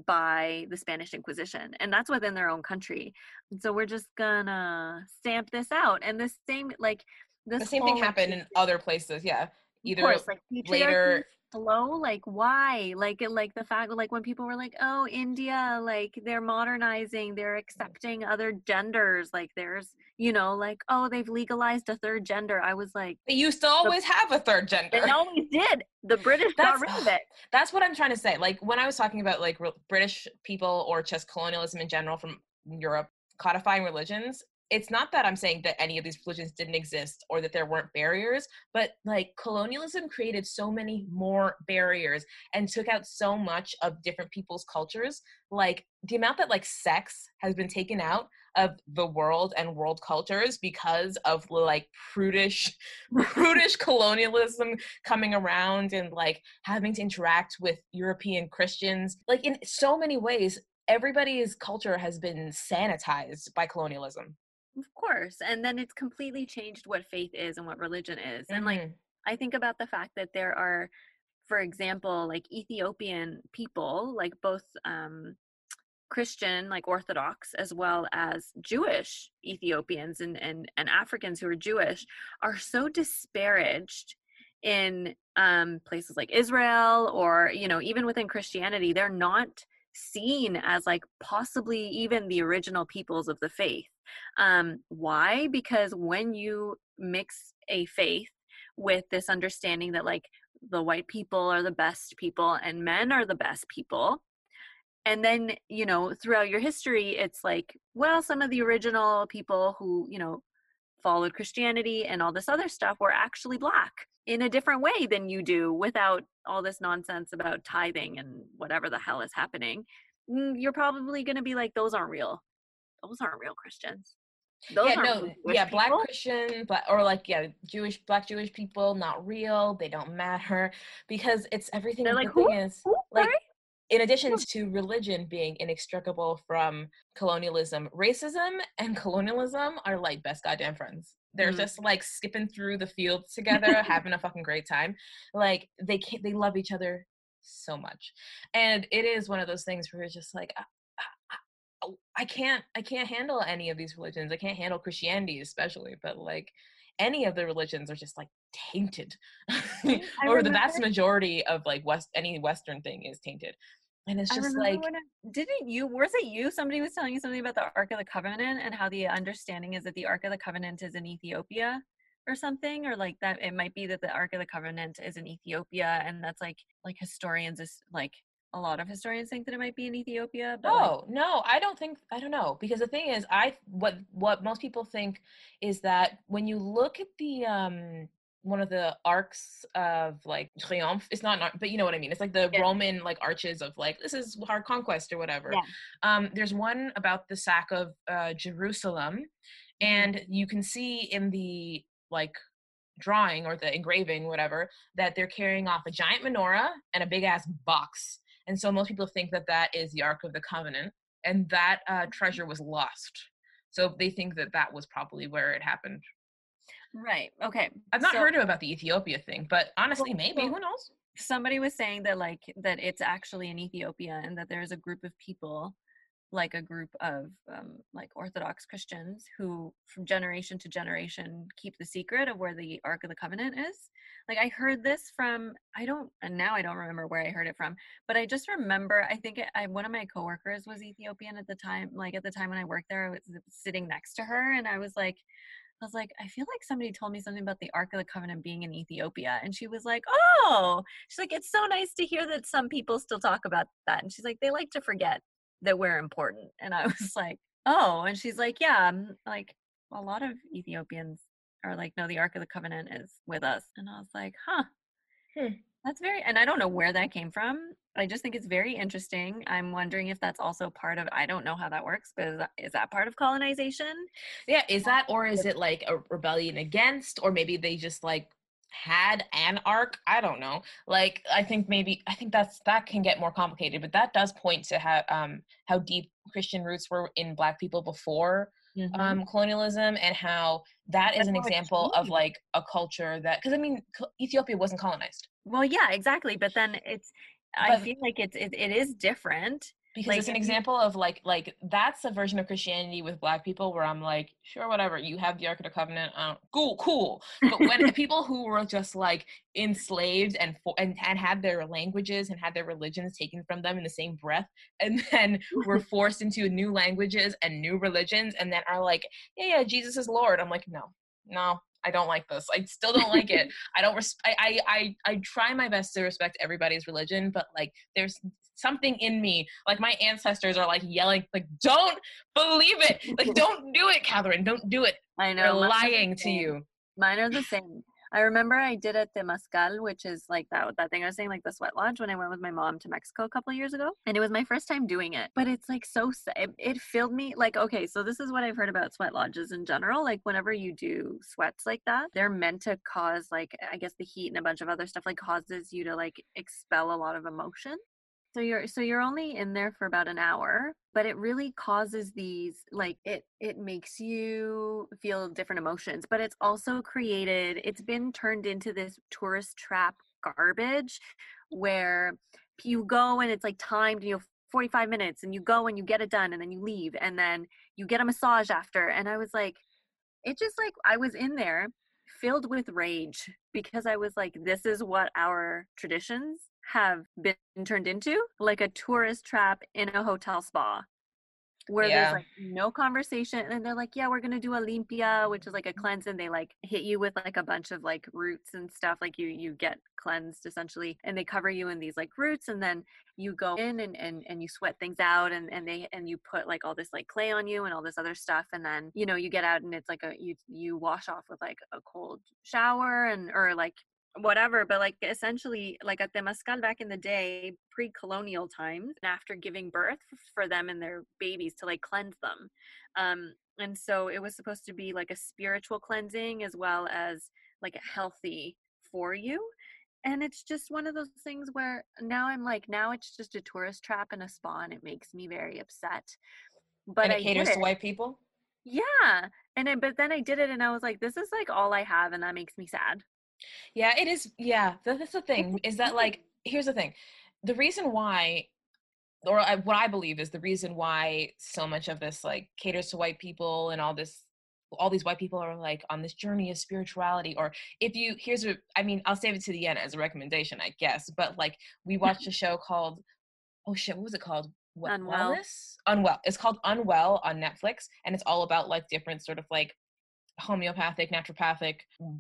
by the Spanish Inquisition. And that's within their own country. And so we're just gonna stamp this out. And the same, like, this the same thing happened in other places yeah either course, like later hello like why? Like like the fact like when people were like oh india like they're modernizing they're accepting other genders like there's you know like oh they've legalized a third gender. I was like they used to always the, have a third gender. They always did. The british <laughs> got rid of it. <sighs> that's what i'm trying to say. Like when i was talking about like british people or just colonialism in general from europe codifying religions it's not that I'm saying that any of these religions didn't exist or that there weren't barriers, but like colonialism created so many more barriers and took out so much of different people's cultures. Like the amount that like sex has been taken out of the world and world cultures because of like prudish <laughs> prudish colonialism coming around and like having to interact with European Christians. Like in so many ways, everybody's culture has been sanitized by colonialism. Of course. And then it's completely changed what faith is and what religion is. And mm-hmm. like I think about the fact that there are for example, like Ethiopian people, like both um Christian, like Orthodox, as well as Jewish Ethiopians and, and, and Africans who are Jewish, are so disparaged in um, places like Israel or, you know, even within Christianity. They're not seen as like possibly even the original peoples of the faith. Um, why? Because when you mix a faith with this understanding that like the white people are the best people and men are the best people, and then you know throughout your history it's like well some of the original people who you know followed christianity and all this other stuff were actually black in a different way than you do without all this nonsense about tithing and whatever the hell is happening mm, you're probably going to be like those aren't real those aren't real christians those yeah, no, yeah, people? black Christian, black or like yeah, Jewish, black Jewish people, not real. They don't matter because it's everything. They're like who? Is, who? Like, in addition to religion being inextricable from colonialism, racism and colonialism are like best goddamn friends. They're mm just like skipping through the fields together, having a fucking great time. Like they can't, they love each other so much, and it is one of those things where it's just like. I, I, I can't I can't handle any of these religions. I can't handle Christianity especially, but like any of the religions are just like tainted <laughs> or the vast majority of like west any western thing is tainted and it's just like I, didn't you was it you somebody was telling you something about the ark of the covenant and how the understanding is that the ark of the covenant is in ethiopia or something or like that it might be that the ark of the covenant is in ethiopia and that's like like historians is like a lot of historians think that it might be in Ethiopia. But oh like, no, I don't think I don't know because the thing is, I what what most people think is that when you look at the um one of the arcs of like triomphe it's not, not but you know what i mean it's like the yeah. roman like arches of like this is our conquest or whatever yeah. um there's one about the sack of uh jerusalem mm-hmm. and you can see in the like drawing or the engraving whatever that they're carrying off a giant menorah and a big ass box and so most people think that that is the ark of the covenant and that uh treasure was lost so they think that that was probably where it happened Right. Okay. I've not so, heard about the Ethiopia thing, but honestly, well, maybe who knows? Somebody was saying that like that it's actually in Ethiopia and that there's a group of people, like a group of um, like Orthodox Christians who, from generation to generation, keep the secret of where the Ark of the Covenant is. Like I heard this from I don't and now I don't remember where I heard it from, but I just remember I think it, I one of my coworkers was Ethiopian at the time. Like at the time when I worked there, I was sitting next to her, and I was like I was like, I feel like somebody told me something about the Ark of the Covenant being in Ethiopia. And she was like, Oh, she's like, it's so nice to hear that some people still talk about that. And she's like, they like to forget that we're important. And I <laughs> was like, Oh, and she's like, Yeah, I'm like, a lot of Ethiopians are like, No, the Ark of the Covenant is with us. And I was like, Huh. Hmm. That's very, and I don't know where that came from. I just think it's very interesting. I'm wondering if that's also part of, I don't know how that works, but is that, is that part of colonization? Yeah, is that, or is it like a rebellion against, or maybe they just like had an arc? i don't know like i think maybe i think that's that can get more complicated but that does point to how um how deep christian roots were in black people before mm-hmm. um colonialism and how that that's an example of like a culture that because i mean ethiopia wasn't colonized well, yeah, exactly. But then it's, I feel like it's, it, it is different because Like, it's an example of like like that's a version of christianity with black people where i'm like sure whatever you have the ark of the covenant uh, cool cool but when people who were just like enslaved and and, and had their languages and had their religions taken from them in the same breath and <laughs> then were <laughs> forced into new languages and new religions and then are like yeah yeah jesus is lord i'm like no no i don't like this. I still don't like it. <laughs> I don't res- I, I i i try my best to respect everybody's religion but like there's something in me like my ancestors are like yelling like don't believe it. Like <laughs> don't do it catherine. Don't do it. I they're know. Mine are the lying to you. Mine are the same. I remember I did at the Temazcal, which is like that that thing I was saying, like the sweat lodge, when I went with my mom to Mexico a couple of years ago, and it was my first time doing it. But it's like so it, it filled me like okay, so this is what I've heard about sweat lodges in general. Like whenever you do sweats like that, they're meant to cause like I guess the heat and a bunch of other stuff like causes you to like expel a lot of emotion. So you're so you're only in there for about an hour, but it really causes these like it it makes you feel different emotions, but it's also created it's been turned into this tourist trap garbage where you go and it's like timed, you know, 45 minutes and you go and you get it done and then you leave and then you get a massage after. And I was like it just like I was in there filled with rage because I was like, this is what our traditions have been turned into like a tourist trap in a hotel spa where Yeah. there's like no conversation and they're like yeah we're gonna do a limpia which is like a cleanse and they like hit you with like a bunch of like roots and stuff like you you get cleansed essentially and they cover you in these like roots and then you go in and and, and you sweat things out and and they and you put like all this like clay on you and all this other stuff and then you know you get out and it's like a you you wash off with like a cold shower and or like whatever but like essentially like at the Temazcal back in the day pre-colonial times and after giving birth for them and their babies to like cleanse them um and so it was supposed to be like a spiritual cleansing as well as like healthy for you and it's just one of those things where now i'm like now it's just a tourist trap and a spa and it makes me very upset but and I it caters did to white people? Yeah and I, but then i did it and i was like this is like all i have and that makes me sad Yeah, it is. Yeah, that's the thing. Is that <laughs> like here's the thing, the reason why, or I, what I believe is the reason why so much of this like caters to white people and all this, all these white people are like on this journey of spirituality. Or if you here's a, I mean, I'll save it to the end as a recommendation, I guess. But like we <laughs> watched a show called, oh shit, what was it called? What, Unwell. Wellness? Unwell. It's called Unwell on Netflix, and it's all about like different sort of like homeopathic naturopathic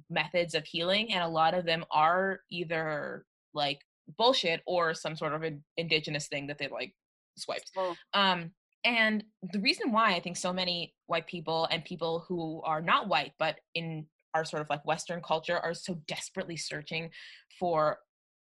methods of healing and a lot of them are either like bullshit or some sort of an indigenous thing that they like swiped. Well um and the reason why i think so many white people and people who are not white but in our sort of like western culture are so desperately searching for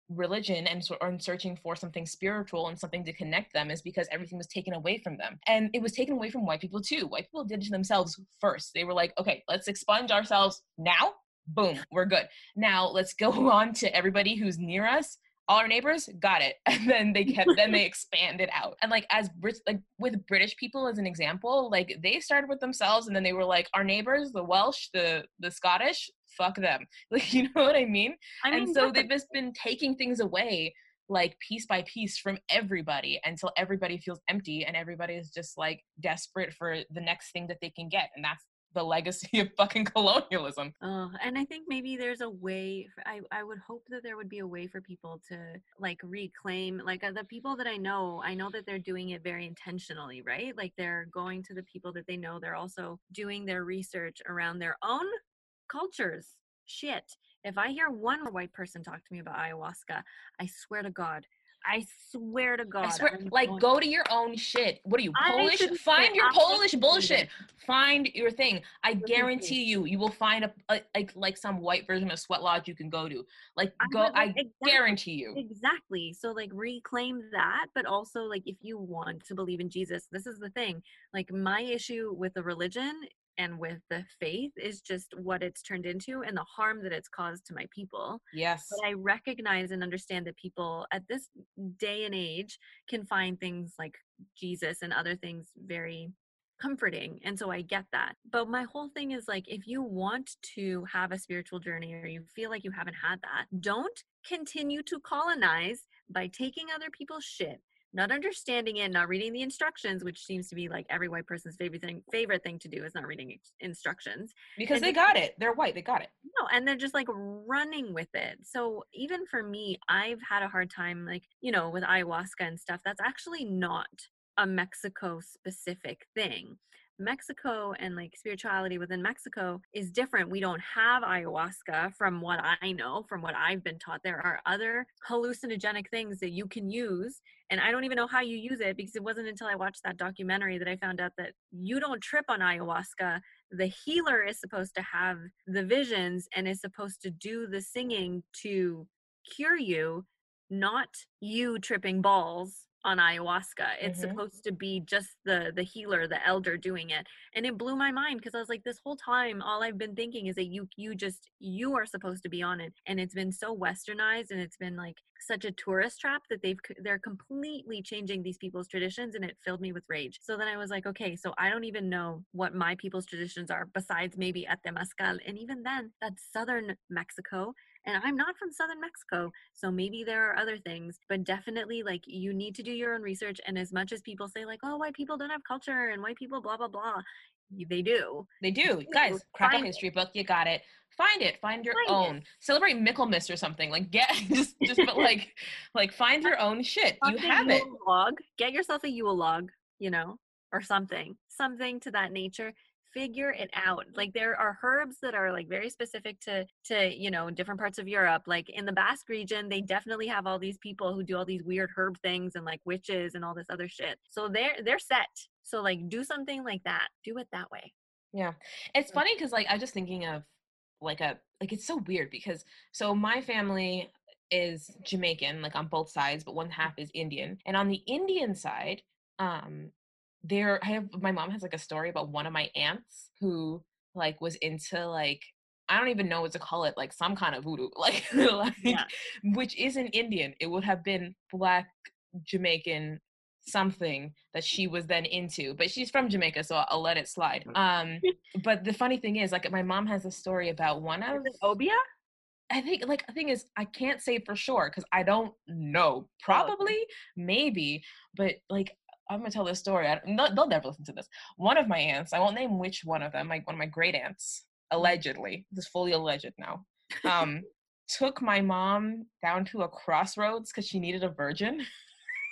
religion and and searching for something spiritual and something to connect them is because everything was taken away from them. And it was taken away from white people too. White people did it to themselves first. They were like okay let's expunge ourselves now. Boom we're good. Now let's go <laughs> on to everybody who's near us all our neighbors got it. <laughs> And then they kept then they expanded out. And like as Brit like with british people as an example like they started with themselves and then they were like our neighbors the welsh the the scottish fuck them <laughs> like you know what i mean i mean and so they've just been taking things away like piece by piece from everybody until everybody feels empty and everybody is just like desperate for the next thing that they can get and that's the legacy <laughs> of fucking colonialism Oh, and I think maybe there's a way. I I would hope that there would be a way for people to like reclaim, like uh, the people that I know. I know that they're doing it very intentionally, right? Like they're going to the people that they know. They're also doing their research around their own cultures. Shit. If I hear one more white person talk to me about ayahuasca, I swear to God, I swear to God, I swear, like, going- go to your own shit. What are you, Polish? Find say- your I Polish bullshit. Find your thing. I guarantee you, you will find a, a like like some white version of Sweat Lodge you can go to. Like, go. would, I exactly. guarantee you. Exactly. So like reclaim that, but also like if you want to believe in Jesus, this is the thing. Like my issue with the religion and with the faith is just what it's turned into and the harm that it's caused to my people. Yes. But I recognize and understand that people at this day and age can find things like Jesus and other things very comforting. And so I get that. But my whole thing is like, if you want to have a spiritual journey or you feel like you haven't had that, don't continue to colonize by taking other people's shit, not understanding it, not reading the instructions, which seems to be like every white person's favorite thing favorite thing to do is not reading instructions. Because And they got it. They're white. They got it. No, and they're just like running with it. So even for me, I've had a hard time, like, you know, with ayahuasca and stuff. That's actually not a Mexico specific thing. Mexico and like spirituality within Mexico is different. We don't have ayahuasca from what I know, from what I've been taught. There are other hallucinogenic things that you can use. And I don't even know how you use it because it wasn't until I watched that documentary that I found out that you don't trip on ayahuasca the healer is supposed to have the visions and is supposed to do the singing to cure you, not you tripping balls on ayahuasca. It's Mhm. supposed to be just the the healer, the elder doing it. And it blew my mind because I was like this whole time all I've been thinking is that you you just you are supposed to be on it and it's been so westernized and it's been like such a tourist trap that they've they're completely changing these people's traditions and it filled me with rage. So then I was like, okay, so I don't even know what my people's traditions are besides maybe at Temazcal and even then that's southern Mexico and I'm not from southern Mexico, so maybe there are other things, but definitely like you need to do your own research and as much as people say like, "Oh, white people don't have culture and white people blah blah blah." They do. They do. Guys, crack a it. history book. You got it. Find it. Find your Find it. own. Celebrate Michaelmas or something. Like get <laughs> just just but <laughs> like like find your own shit. You have it. Log. Get yourself a Yule log, you know, or something, something to that nature. Figure it out. Like there are herbs that are like very specific to to you know different parts of Europe. Like in the Basque region, they definitely have all these people who do all these weird herb things and like witches and all this other shit. So they're they're set. So like do something like that. Do it that way. Yeah. It's Mm. funny because like I was just thinking of like a like it's so weird because so my family is Jamaican, like on both sides, but one half is Indian. And on the Indian side, um there I have my mom has like a story about one of my aunts who like was into like I don't even know what to call it, like some kind of voodoo, <laughs> like like Yeah. which isn't Indian. It would have been black Jamaican something that she was then into but she's from jamaica so i'll, let it slide um <laughs> but the funny thing is like my mom has a story about one of it Obeah? i think like the thing is i can't say for sure because i don't know probably maybe but like i'm gonna tell this story I, no, they'll never listen to this. One of my aunts i won't name which one of them like one of my great aunts allegedly this is fully alleged now <laughs> um took my mom down to a crossroads because she needed a virgin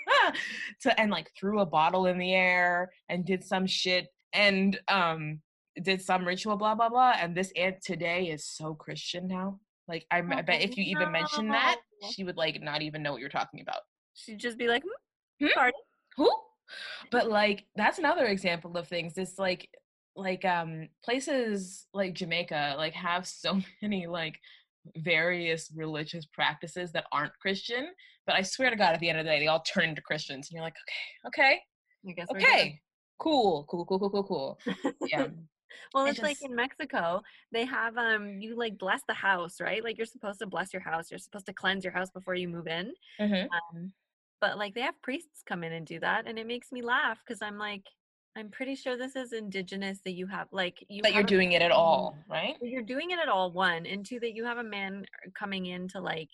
<laughs> to and like threw a bottle in the air and did some shit and um did some ritual blah blah blah and this aunt today is so christian now. Like i, I bet if you even mention that she would like not even know what you're talking about. She'd just be like, hmm, Hmm? pardon? who but like that's another example of things it's like like um places like jamaica like have so <laughs> many like various religious practices that aren't christian but i swear to god at the end of the day they all turn into christians and you're like okay okay guess okay cool cool cool cool cool cool yeah <laughs> Well, I it's like in Mexico, they have um you like bless the house, right? Like you're supposed to bless your house. You're supposed to cleanse your house before you move in. Mhm. Um, but like they have priests come in and do that, and it makes me laugh because I'm like, I'm pretty sure this is indigenous that you have like you that you're doing it at all right You're doing it at all. One and two that you have a man coming in to like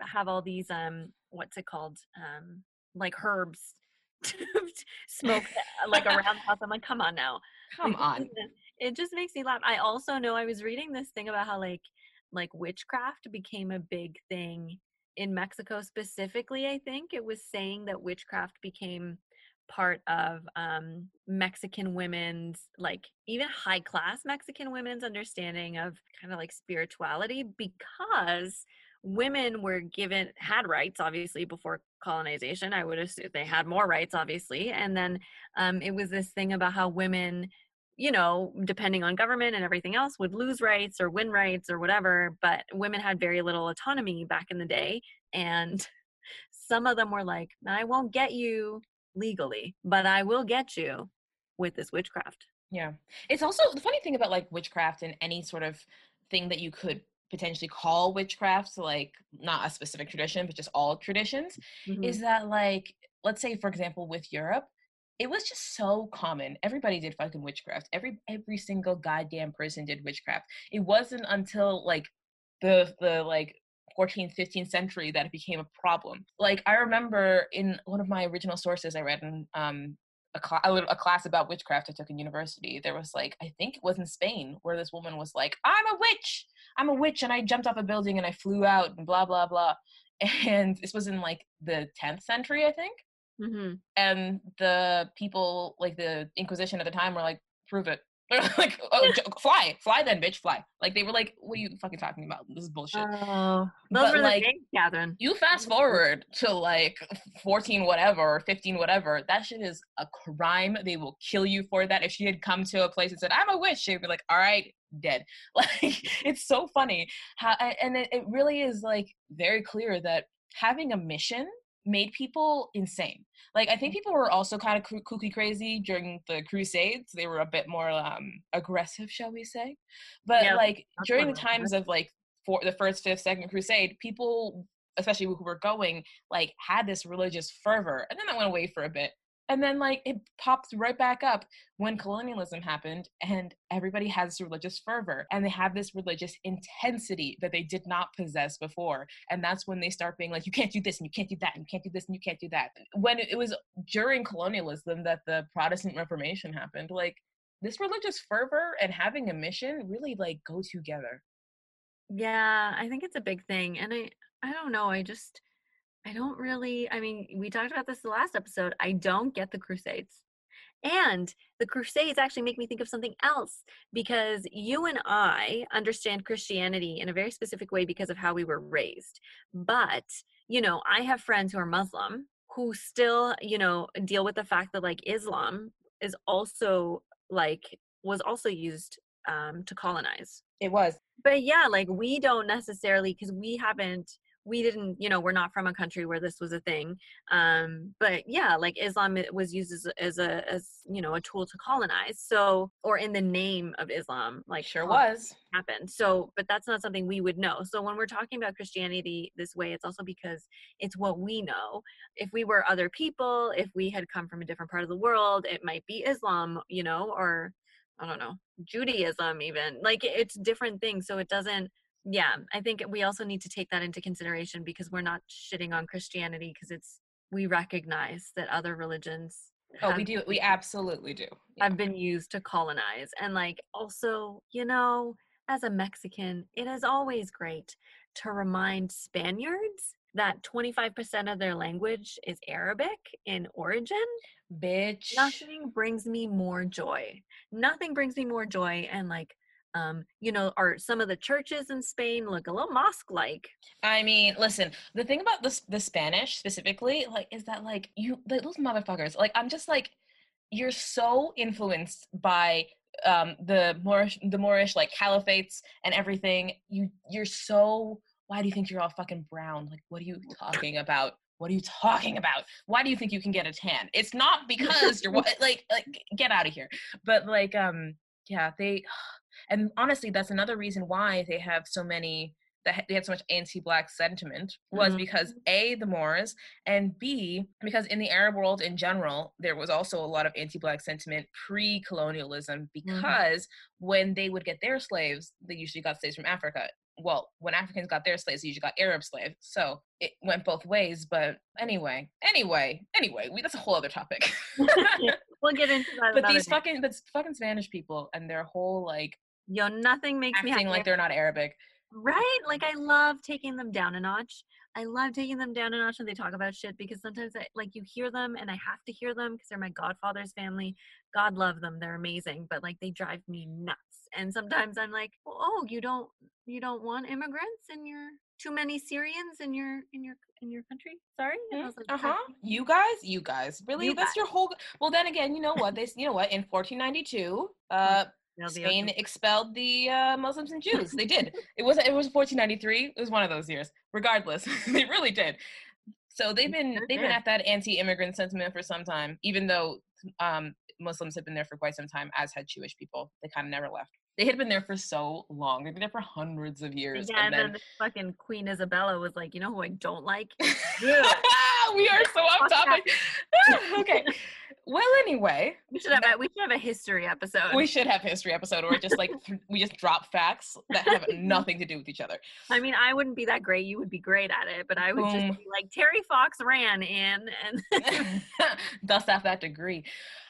have all these um what's it called um like herbs <laughs> smoked uh, like <laughs> around the house. I'm like, come on now. <laughs> come Like, on It just makes me laugh. I also know I was reading this thing about how like like witchcraft became a big thing in Mexico specifically. I think it was saying that witchcraft became part of um Mexican women's like even high class Mexican women's understanding of kind of like spirituality because women were given had rights obviously before colonization i would assume they had more rights obviously and then um, it was this thing about how women you know depending on government and everything else would lose rights or win rights or whatever but women had very little autonomy back in the day and <laughs> some of them were like i won't get you legally but i will get you with this witchcraft Yeah. It's also the funny thing about like witchcraft and any sort of thing that you could potentially call witchcraft, so like not a specific tradition, but just all traditions, Mhm. is that like, let's say for example with Europe, it was just so common. Everybody did fucking witchcraft. Every every single goddamn person did witchcraft. It wasn't until like the the like 14th 15th century that it became a problem like i remember in one of my original sources i read in um, a, cl- a, a class about witchcraft i took in university there was like i think it was in spain where this woman was like i'm a witch i'm a witch and i jumped off a building and i flew out and blah blah blah <laughs> and this was in like the 10th century i think Mm-hmm. and the people like the inquisition at the time were like prove it. <laughs> They're like oh <laughs> j- fly fly then bitch fly. Like they were like what are you fucking talking about? This is bullshit. Oh, those But, were like, days, Catherine. you fast forward to like 14 whatever or 15 whatever that shit is a crime. They will kill you for that. If she had come to a place and said i'm a witch she'd be like all right dead. <laughs> Like it's so funny how and it, it really is like very clear that having a mission made people insane. Like i think people were also kind of koo- kooky crazy during the crusades. They were a bit more um aggressive shall we say? But Yeah, like during the times of like for the first fifth second crusade people especially who were going like had this religious fervor and then that went away for a bit and then like it pops right back up when colonialism happened and everybody has this religious fervor and they have this religious intensity that they did not possess before and that's when they start being like you can't do this and you can't do that and you can't do this and you can't do that when it was during colonialism that the protestant reformation happened like this religious fervor and having a mission really like go together Yeah, I think it's a big thing. And I I don't know, I just I don't really I mean, we talked about this the last episode. I don't get the crusades. And the crusades actually make me think of something else because you and I understand Christianity in a very specific way because of how we were raised. But, you know, I have friends who are Muslim who still, you know, deal with the fact that like Islam is also like was also used um to colonize it was but yeah like we don't necessarily because we haven't we didn't you know we're not from a country where this was a thing um but yeah like islam it was used as, a- as a as you know a tool to colonize so or in the name of islam like sure was. happened so but that's not something we would know so when we're talking about christianity this way it's also because it's what we know if we were other people if we had come from a different part of the world it might be islam you know or i don't know judaism even like it's different things so it doesn't yeah i think we also need to take that into consideration because we're not shitting on christianity because it's we recognize that other religions oh we do we absolutely do Yeah. have been used to colonize and like also you know as a mexican it is always great to remind spaniards that 25% of their language is arabic in origin. Bitch. Nothing brings me more joy. Nothing brings me more joy and like um you know are some of the churches in spain look a little mosque like I mean, listen, the thing about this the Spanish specifically, like, is that like you like, those motherfuckers, like I'm just like, you're so influenced by um the Moorish the Moorish like caliphates and everything. You you're so why do you think you're all fucking brown? Like, what are you <laughs> talking about? What are you talking about? Why do you think you can get a tan? It's not <laughs> because you're like like get out of here. But like um yeah, they <sighs> and honestly that's another reason why they have so many that they had so much anti-black sentiment was Mhm. because a the Moors and b because in the Arab world in general there was also a lot of anti-black sentiment pre-colonialism because when they would get their slaves they usually got slaves from Africa well when Africans got their slaves they usually got Arab slaves so it went both ways but anyway anyway anyway we, that's a whole other topic <laughs> <laughs> we'll get into that but these day. fucking but fucking Spanish people and their whole like yo nothing makes me acting like they're not Arabic Right? Like I love taking them down a notch. I love taking them down a notch when they talk about shit because sometimes I like you hear them and I have to hear them because they're my godfather's family. God love them. They're amazing, but like they drive me nuts. And sometimes I'm like, "Oh, you don't you don't want immigrants in your too many Syrians in your in your in your country?" Sorry. Was like, Uh huh. "Pardon?" You guys, you guys, really? You That's your whole. Well, then again, you know what? They, you know what? In 1492, uh, Spain okay. expelled the uh, Muslims and Jews. They did. <laughs> It was. It was 1493. It was one of those years. Regardless, <laughs> they really did. So they've been they've been at that anti-immigrant sentiment for some time, even though um, Muslims have been there for quite some time, as had Jewish people. They kind of never left. They had been there for so long. They've been there for hundreds of years. Yeah, and and then then fucking Queen Isabella was like, "You know who I don't like?" <laughs> <laughs> We are so off topic. <laughs> okay. Well, anyway, we should have a, we should have a history episode. we should have history episode where just like th- we just drop facts that have <laughs> nothing to do with each other. I mean, I wouldn't be that great. You would be great at it, but I would Boom. just be like Terry Fox ran in and. Thus have that degree.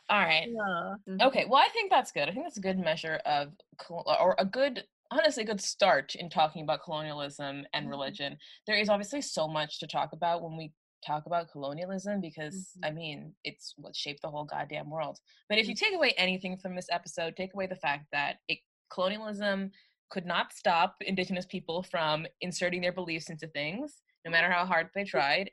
All right. Yeah. Okay. Well, I think that's good. I think that's a good measure of, or a good, honestly, a good start in talking about colonialism and Mhm. religion. There is obviously so much to talk about when we talk about colonialism because, Mhm. I mean, it's what shaped the whole goddamn world. But if you take away anything from this episode, take away the fact that it, colonialism could not stop indigenous people from inserting their beliefs into things, no matter how hard they tried.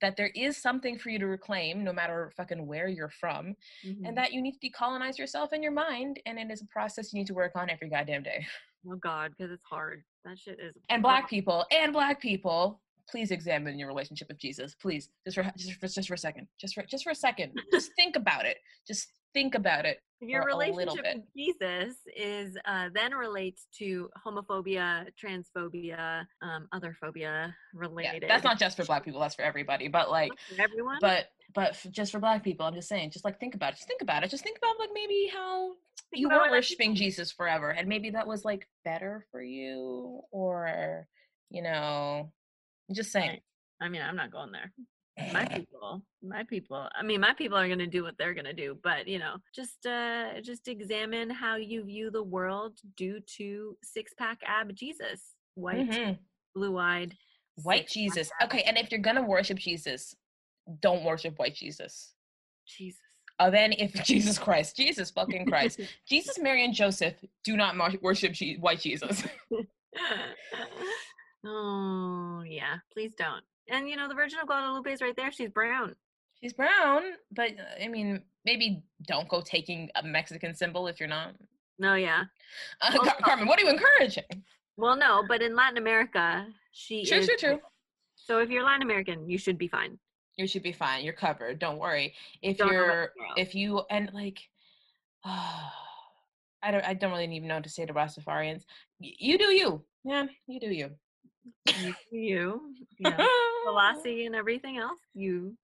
That there is something for you to reclaim, no matter fucking where you're from, Mhm. and that you need to decolonize yourself and your mind and it is a process you need to work on every goddamn day oh God, because it's hard. That shit is. and black people and black people please examine your relationship with jesus please. Just for just for, just for a second. Just for just for a second. Just <laughs> think about it. Just think about it your for relationship with Jesus is uh, then relates to homophobia, transphobia, um, other phobia yeah, related. that's not just for black people that's for everybody but like for everyone. but but f- just for black people i'm just saying just like think about it just think about it. Just think about like maybe how Think you weren't worshiping jesus forever and maybe that was like better for you or you know I'm just saying. I mean, I'm not going there. My people, my people. I mean, my people are gonna do what they're gonna do, but you know, just uh, just examine how you view the world due to six pack ab Jesus, white, Mhm. blue eyed, white jesus okay and if you're gonna worship jesus don't worship white jesus Jesus. uh, then if <laughs> jesus christ jesus fucking christ <laughs> jesus mary and joseph do not worship white jesus <laughs> oh yeah, please don't. And you know, the Virgin of Guadalupe is right there. She's brown. she's brown but uh, i mean maybe don't go taking a mexican symbol if you're not No, yeah. uh, Well, Car- carmen what are you encouraging Well, no, but in Latin America, she true is. true true So if you're Latin American, you should be fine. you should be fine you're covered don't worry if Don't you're if you and like <sighs> I don't I don't really even know what to say to Rastafarians. Y- You do you. Yeah, you do you. You, you, you know, <laughs> Selassie and everything else, you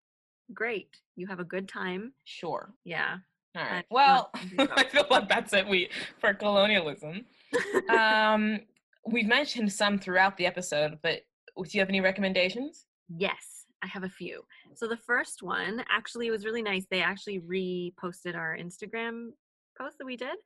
great. You have a good time. Sure. Yeah. All right. Well, <laughs> I feel like that's it we for colonialism. <laughs> Um we've mentioned some throughout the episode, but do you have any recommendations? Yes, I have a few. So the first one actually was really nice. They actually reposted our Instagram post that we did.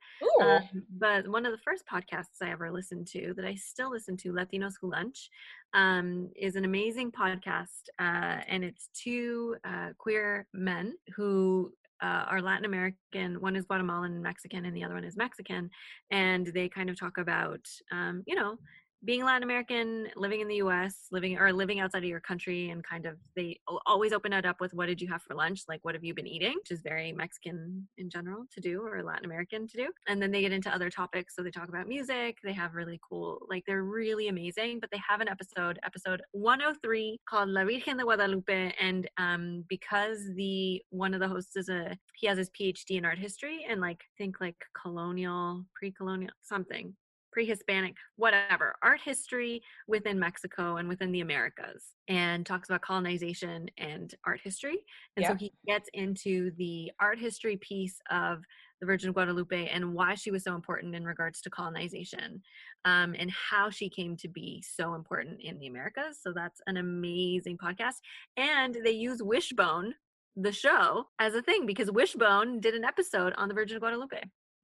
Um, but one of the first podcasts I ever listened to that I still listen to, Latinos Who Lunch, um, is an amazing podcast. Uh, and it's two uh, queer men who uh, are Latin American. One is Guatemalan and Mexican, and the other one is Mexican. And they kind of talk about, um, you know, being Latin American, living in the U.S., living or living outside of your country, and kind of they always open it up with "What did you have for lunch?" Like, "What have you been eating?" Which is very Mexican in general to do, or Latin American to do. And then they get into other topics. So they talk about music. They have really cool, like they're really amazing. But they have an episode, episode 103, called "La Virgen de Guadalupe," and um, because the one of the hosts is a he has his PhD in art history and like think like colonial, pre-colonial something pre-Hispanic, whatever, art history within Mexico and within the Americas, and talks about colonization and art history. And so he gets into the art history piece of the Virgin of Guadalupe and why she was so important in regards to colonization, um, and how she came to be so important in the Americas. So that's an amazing podcast. And they use Wishbone, the show, as a thing because Wishbone did an episode on the Virgin of Guadalupe.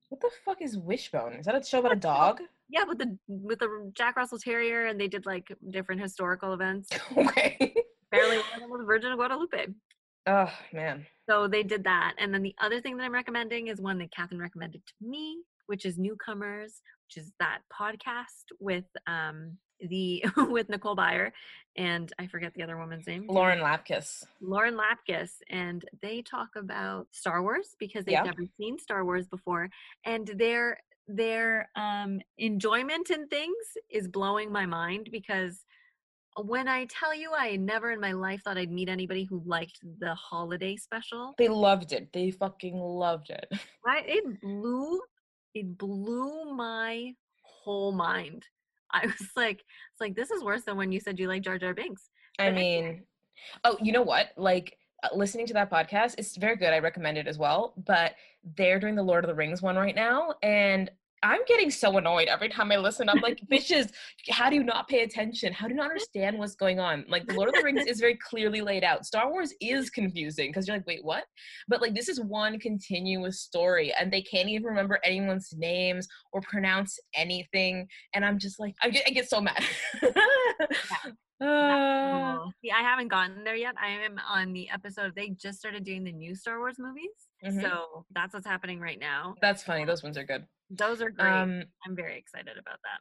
What the fuck is Wishbone? Is that a show about a dog? Yeah, with the with the Jack Russell Terrier, and they did like different historical events. <laughs> okay. Apparently, one of them was Virgin of Guadalupe. Oh man. So they did that, and then the other thing that I'm recommending is one that Catherine recommended to me, which is Newcomers, which is that podcast with um the <laughs> with Nicole Byer and I forget the other woman's name. Lauren Lapkus. Lauren Lapkus, and they talk about Star Wars because they've Yeah. never seen Star Wars before, and their their um, enjoyment in things is blowing my mind because when I tell you I never in my life thought I'd meet anybody who liked the holiday special, They loved it. They fucking loved it. <laughs> right? It blew it blew my whole mind. I was like, it's like this is worse than when you said you like Jar Jar Binks. I mean, Oh, you know what? Like uh, listening to that podcast, it's very good. I recommend it as well. But they're doing the Lord of the Rings one right now, and I'm getting so annoyed every time I listen. I'm like, bitches, how do you not pay attention? How do you not <laughs> understand what's going on? Like, The Lord of the Rings is very clearly laid out. Star Wars is confusing because you're like, wait, what? But like, this is one continuous story, and they can't even remember anyone's names or pronounce anything. And I'm just like, I get, I get so mad. Uh, <laughs> See, I haven't gotten there yet. I am on the episode. They just started doing the new Star Wars movies, Mhm. so that's what's happening right now. That's funny. Those ones are good. Those are great. Um, I'm very excited about that.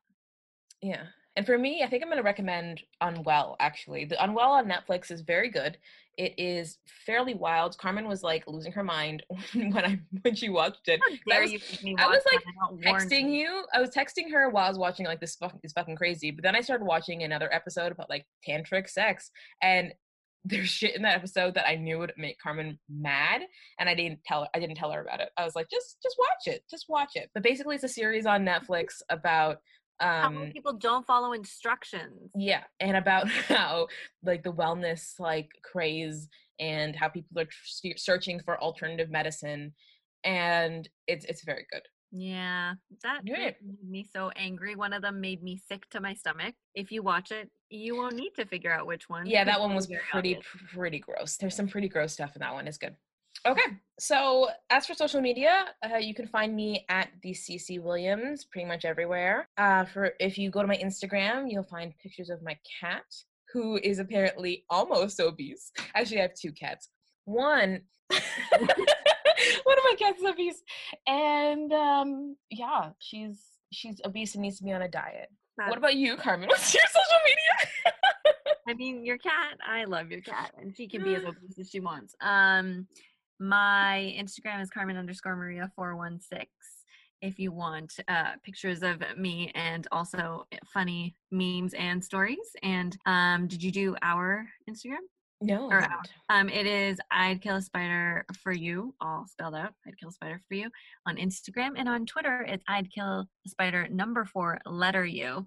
Yeah. And for me, I think I'm going to recommend Unwell, actually. The Unwell on Netflix is very good. It is fairly wild. Carmen was like losing her mind <laughs> when I when she watched it. Dare was- you make me I was, like, that and not warn Texting you, I was texting her while I was watching like this fucking is fucking crazy. But then I started watching another episode about like tantric sex, and there's shit in that episode that I knew would make Carmen mad, and I didn't tell her. I didn't tell her about it. I was like, just just watch it, just watch it. But basically, it's a series on Netflix about How um people don't follow instructions? yeah and about <laughs> how like the wellness like craze and how people are tr- searching for alternative medicine and it's it's very good Yeah, that Yeah. made me so angry. One of them made me sick to my stomach. If you watch it, you won't need to figure out which one. Yeah, that one was pretty pretty gross. There's some pretty gross stuff in that one it's good. Okay so as for social media uh, you can find me at the cc williams pretty much everywhere. Uh, for if you go to my instagram you'll find pictures of my cat who is apparently almost obese. Actually i have two cats. One <laughs> one of my cats is obese and um yeah she's she's obese and needs to be on a diet what about you carmen <laughs> what's your social media I mean, your cat. I love your cat, and she can be as <sighs> obese as she wants. Um, my Instagram is Carmen underscore Maria four one six. If you want uh, pictures of me and also funny memes and stories. And um, did you do our Instagram? No Or. Um, it is I'd kill a spider for you, all spelled out. I'd kill a spider for you on Instagram and on Twitter. It's I'd kill a spider number four letter U.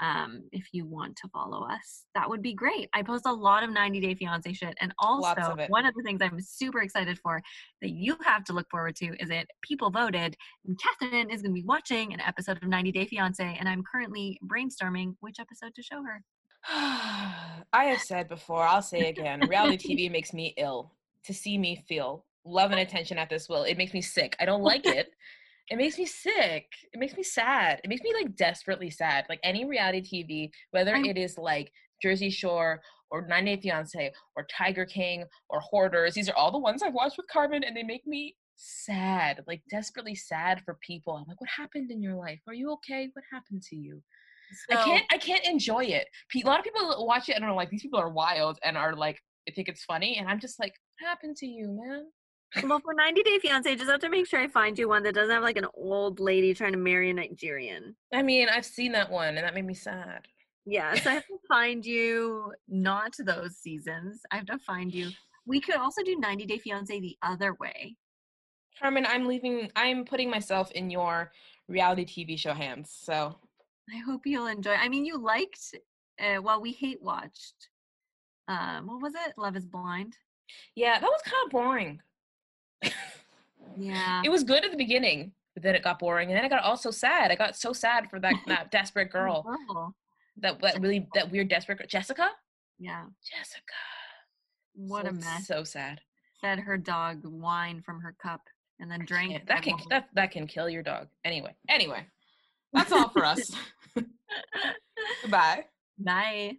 Um, if you want to follow us, that would be great. I post a lot of 90 Day Fiance shit, and also of one of the things I'm super excited for that you have to look forward to is that people voted, and Catherine is going to be watching an episode of 90 Day Fiance, and I'm currently brainstorming which episode to show her. <sighs> I have said before, I'll say again, reality <laughs> TV makes me ill to see me feel love and attention at this will. It makes me sick. I don't like it. <laughs> It makes me sick. It makes me sad. It makes me like desperately sad. Like any reality TV, whether it is like Jersey Shore or 90 Day Fiance or Tiger King or Hoarders, these are all the ones I've watched with Carmen and they make me sad, like desperately sad for people. I'm like, what happened in your life? Are you okay? What happened to you? I can't I can't enjoy it. A lot of people watch it and are like, these people are wild and are like, I think it's funny, and I'm just like, what happened to you, man? Well, for 90 Day Fiance, just have to make sure I find you one that doesn't have like an old lady trying to marry a Nigerian. I mean, I've seen that one, and that made me sad. Yeah, so I have to find you not those seasons. I have to find you. We could also do 90 Day Fiance the other way. Carmen, I'm leaving. I'm putting myself in your reality TV show hands. So I hope you'll enjoy. I mean, you liked, uh, well, we hate watched. Um, what was it? Love is Blind. yeah, that was kind of boring. Yeah. it was good at the beginning, but then it got boring, and then I got also sad. I got so sad for that <laughs> that desperate girl, Girl. that that really that weird desperate girl, Jessica. Yeah. Jessica. What so, a mess. So sad. Fed her dog wine from her cup and then drank. That can that that can kill your dog. Anyway, anyway, <laughs> that's all for us. Goodbye. Bye.